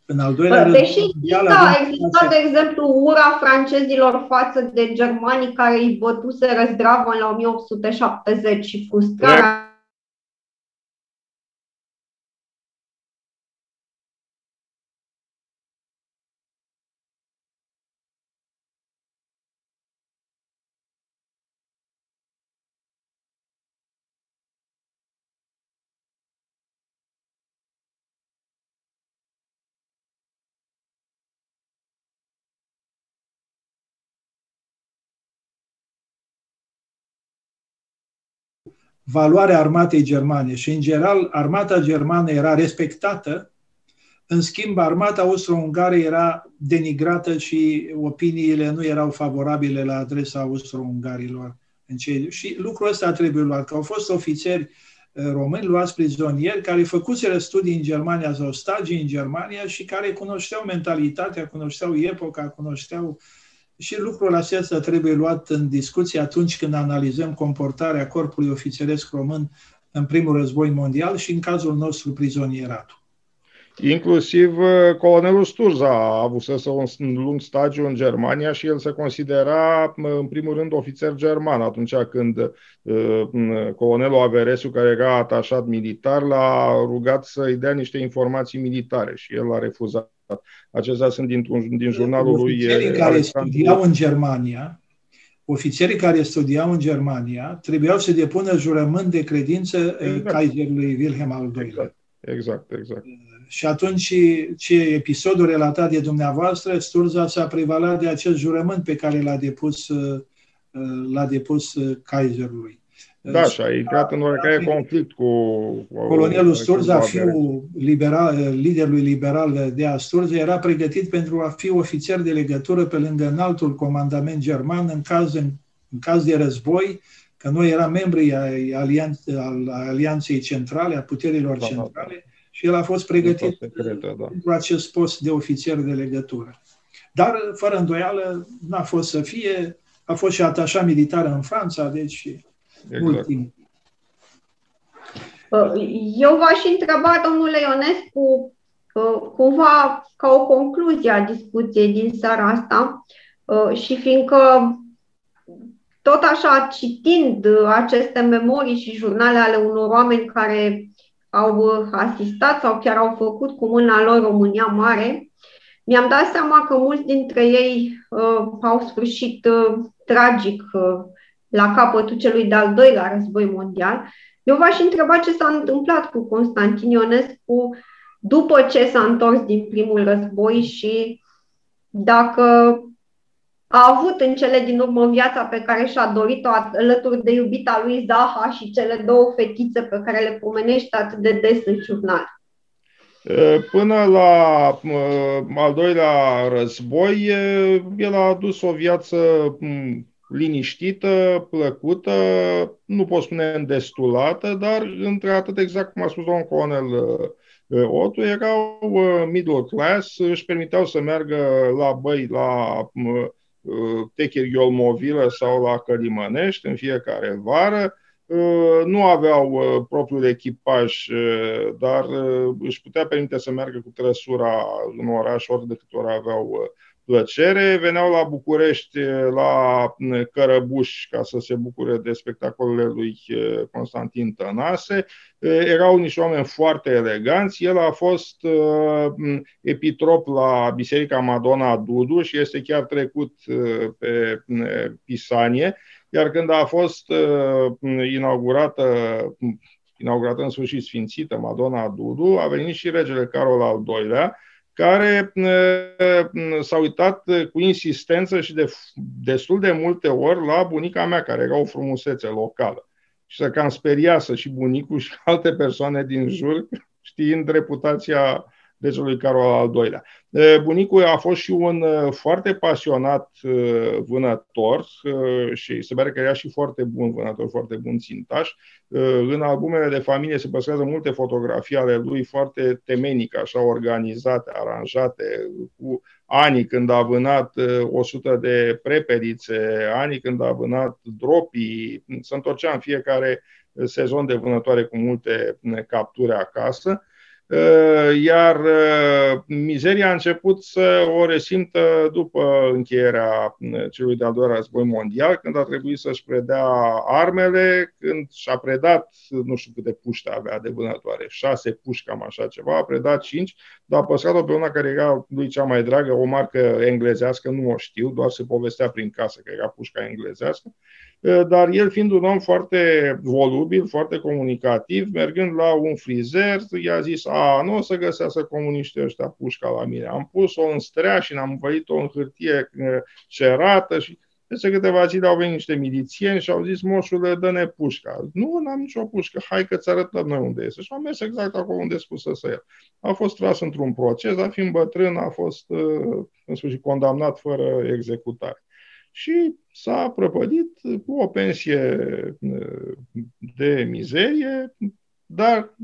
În al doilea rând, Deși da, exista, de exemplu, ura francezilor față de germanii care îi bătuse răzdravă la 1870 și frustrarea valoarea armatei germane și, în general, armata germană era respectată, în schimb, armata austro-ungară era denigrată și opiniile nu erau favorabile la adresa austro-ungarilor. Și lucrul ăsta trebuie luat, că au fost ofițeri eh, români luați prizonieri care făcuseră studii în Germania sau stagii în Germania și care cunoșteau mentalitatea, cunoșteau epoca, cunoșteau uh, și lucrul acesta trebuie luat în discuție atunci când analizăm comportarea corpului ofițeresc român în primul război mondial și în cazul nostru prizonieratul. Inclusiv uh, colonelul Sturza a avut să un lung stagiu în Germania și el se considera, uh, în primul rând, ofițer german atunci când uh, colonelul Averescu, care era atașat militar, l-a rugat să-i dea niște informații militare și el a refuzat Acestea sunt din, din jurnalul lui Ofițerii care studiau în Germania, ofițerii care studiau în Germania trebuiau să depună jurământ de credință exact. Kaiserului Wilhelm al II-lea. Exact, exact. exact. Și atunci ce episodul relatat de dumneavoastră, Sturza s-a prevalat de acest jurământ pe care l-a depus, l-a depus Kaiserului. Da, și a intrat în oricare conflict cu... Colonelul Sturza, fiul liberal, liderului liberal de Asturza, era pregătit pentru a fi ofițer de legătură pe lângă înaltul comandament german în caz, în, în caz de război, că noi eram membri ai alian, al Alianței Centrale, a puterilor da, centrale, da. și el a fost pregătit secretă, da. pentru acest post de ofițer de legătură. Dar, fără îndoială, n-a fost să fie, a fost și atașat militar în Franța, deci exact. mult timp. Uh, eu v-aș întreba, domnule Ionescu, uh, cumva ca o concluzie a discuției din seara asta uh, și fiindcă tot așa, citind aceste memorii și jurnale ale unor oameni care au asistat sau chiar au făcut cu mâna lor România Mare, mi-am dat seama că mulți dintre ei uh, au sfârșit uh, tragic uh, la capătul celui de-al doilea război mondial. Eu v-aș întreba ce s-a întâmplat cu Constantin Ionescu după ce s-a întors din primul război și dacă a avut în cele din urmă viața pe care și-a dorit-o alături de iubita lui Zaha și cele două fetițe pe care le pomenește atât de des în jurnal. Până la al doilea război, el a adus o viață liniștită, plăcută, nu pot spune îndestulată, dar între atât exact cum a spus domnul colonel Otu, erau middle class, își permiteau să meargă la băi, la Techeriol Movilă sau la Călimănești în fiecare vară, nu aveau propriul echipaj, dar își putea permite să meargă cu trăsura în oraș ori de câte ori aveau plăcere. Veneau la București, la Cărăbuș, ca să se bucure de spectacolele lui Constantin Tănase. Erau niște oameni foarte eleganți. El a fost epitrop la Biserica Madonna Dudu și este chiar trecut pe Pisanie. Iar când a fost inaugurată inaugurată în sfârșit sfințită Madonna Dudu, a venit și regele Carol al II-lea, care s-a uitat cu insistență și de destul de multe ori la bunica mea, care era o frumusețe locală. Și să cam speriasă și bunicul și alte persoane din jur, știind reputația regelui Carol al II-lea. Bunicul a fost și un foarte pasionat vânător și se pare că era și foarte bun vânător, foarte bun țintaș. În albumele de familie se păstrează multe fotografii ale lui foarte temenic, așa organizate, aranjate, cu anii când a vânat 100 de prepelițe, anii când a vânat dropii, se întorcea în fiecare sezon de vânătoare cu multe capturi acasă Uh, iar uh, mizeria a început să o resimtă după încheierea uh, celui de-al doilea război mondial, când a trebuit să-și predea armele, când și-a predat, nu știu câte puști avea de vânătoare, șase puști, cam așa ceva, a predat cinci, dar a păstrat-o pe una care era lui cea mai dragă, o marcă englezească, nu o știu, doar se povestea prin casă că era pușca englezească, dar el fiind un om foarte volubil, foarte comunicativ, mergând la un frizer, i-a zis, a, nu o să găsească comuniștii ăștia pușca la mine. Am pus-o în strea și am învălit-o în hârtie cerată și peste câteva zile au venit niște milițieni și au zis, moșule, dă-ne pușca. Nu, n-am nicio pușcă, hai că ți arătăm noi unde este. Și am mers exact acolo unde spusă să el. A fost tras într-un proces, dar fiind bătrân, a fost în sfârșit condamnat fără executare și s-a prăpădit cu o pensie de mizerie, dar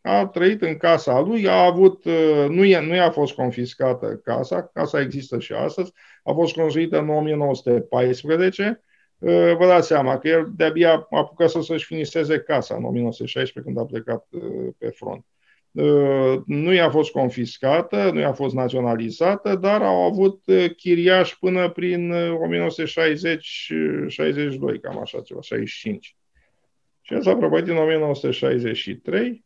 a trăit în casa lui, a avut, nu, i-a, nu i-a fost confiscată casa, casa există și astăzi, a fost construită în 1914, Vă dați seama că el de-abia a apucat să să-și finiseze casa în 1916 când a plecat pe front. Uh, nu i-a fost confiscată, nu i-a fost naționalizată, dar au avut uh, chiriaș până prin 1960-62, uh, cam așa ceva, 65. Și el s-a prăpădit în 1963.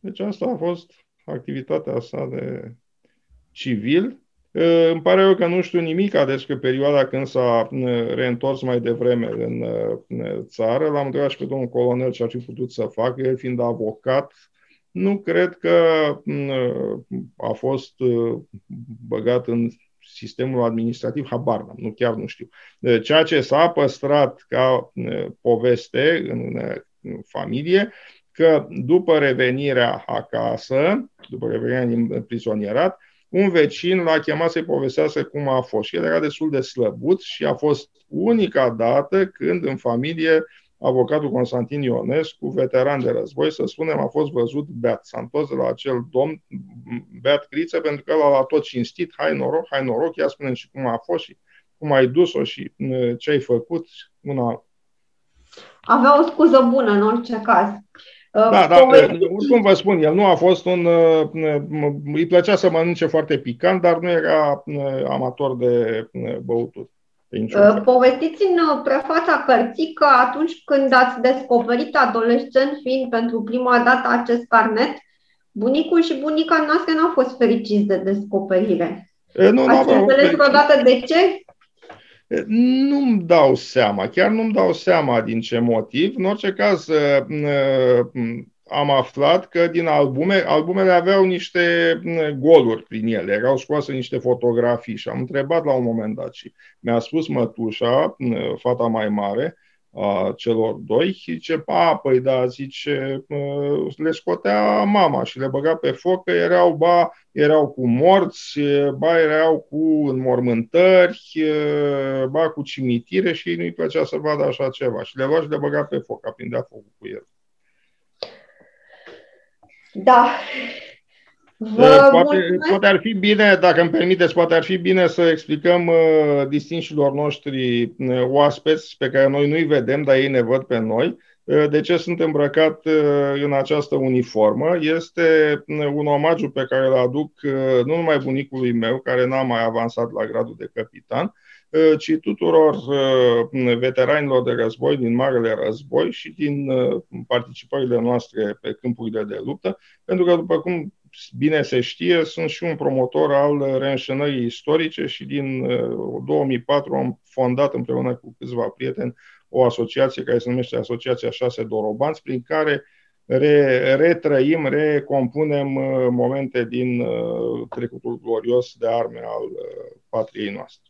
Deci asta a fost activitatea sa de civil. Îmi pare rău că nu știu nimic despre perioada când s-a reîntors mai devreme în țară. L-am întrebat și pe domnul colonel ce ar fi putut să facă, el fiind avocat. Nu cred că a fost băgat în sistemul administrativ, habar n-am, nu chiar nu știu. Ceea ce s-a păstrat ca poveste în familie, că după revenirea acasă, după revenirea din prizonierat, un vecin l-a chemat să-i povestească cum a fost. Și el era destul de slăbut și a fost unica dată când în familie avocatul Constantin Ionescu, veteran de război, să spunem, a fost văzut beat. S-a întors de la acel domn beat criță pentru că l-a tot cinstit, hai noroc, hai noroc, ia spune și cum a fost și cum ai dus-o și ce ai făcut, una avea o scuză bună în orice caz. Da, uh, da, oricum vă spun, el nu a fost un... Uh, îi plăcea să mănânce foarte picant, dar nu era uh, amator de băuturi. Povestiți în prefața cărții că atunci când ați descoperit adolescent fiind pentru prima dată acest carnet, bunicul și bunica noastră nu au fost fericiți de descoperire. E, nu, Ați înțeles vreodată de ce? Nu-mi dau seama, chiar nu-mi dau seama din ce motiv. În orice caz, ă, ă, am aflat că din albume, albumele aveau niște goluri prin ele, erau scoase niște fotografii și am întrebat la un moment dat și mi-a spus mătușa, fata mai mare, a celor doi și zice, a, păi da, zice, le scotea mama și le băga pe foc că erau, ba, erau cu morți, ba, erau cu înmormântări, ba, cu cimitire și nu-i plăcea să vadă așa ceva și le lua și le băga pe foc, aprindea focul cu el. Da, Vă poate, poate ar fi bine, dacă îmi permiteți, poate ar fi bine să explicăm uh, distinșilor noștri uh, oaspeți pe care noi nu-i vedem, dar ei ne văd pe noi, uh, de ce sunt îmbrăcat uh, în această uniformă. Este uh, un omagiu pe care îl aduc uh, nu numai bunicului meu, care n-a mai avansat la gradul de capitan, uh, ci tuturor uh, veteranilor de război din Marele Război și din participările noastre pe câmpurile de luptă, pentru că, după cum bine se știe, sunt și un promotor al reînșenării istorice și din 2004 uh, am fondat împreună cu câțiva prieteni o asociație care se numește Asociația 6 Dorobanți, prin care re, retrăim, recompunem uh, momente din uh, trecutul glorios de arme al patriei noastre.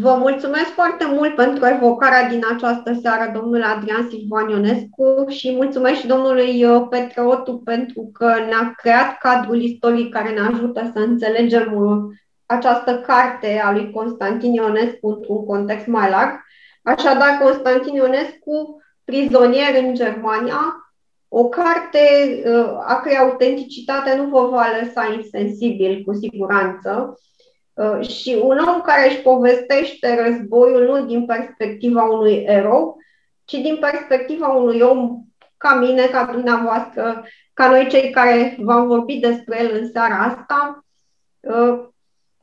Vă mulțumesc foarte mult pentru evocarea din această seară, domnule Adrian Silvan Ionescu și mulțumesc și domnului uh, Petreotu pentru că ne-a creat cadrul istoric care ne ajută să înțelegem uh, această carte a lui Constantin Ionescu într-un context mai larg. Așadar, Constantin Ionescu, prizonier în Germania, o carte uh, a cărei autenticitate nu vă va lăsa insensibil, cu siguranță, Uh, și un om care își povestește războiul nu din perspectiva unui erou, ci din perspectiva unui om ca mine, ca dumneavoastră, ca noi cei care v-am vorbit despre el în seara asta, uh,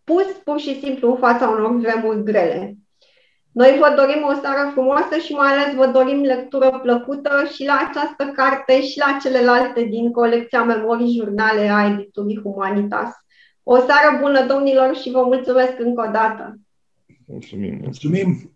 pus pur și simplu în fața unor vremuri grele. Noi vă dorim o seară frumoasă și mai ales vă dorim lectură plăcută și la această carte și la celelalte din colecția Memorii Jurnale a editurii Humanitas. O seară bună, domnilor, și vă mulțumesc încă o dată. Mulțumim. Mulțumim.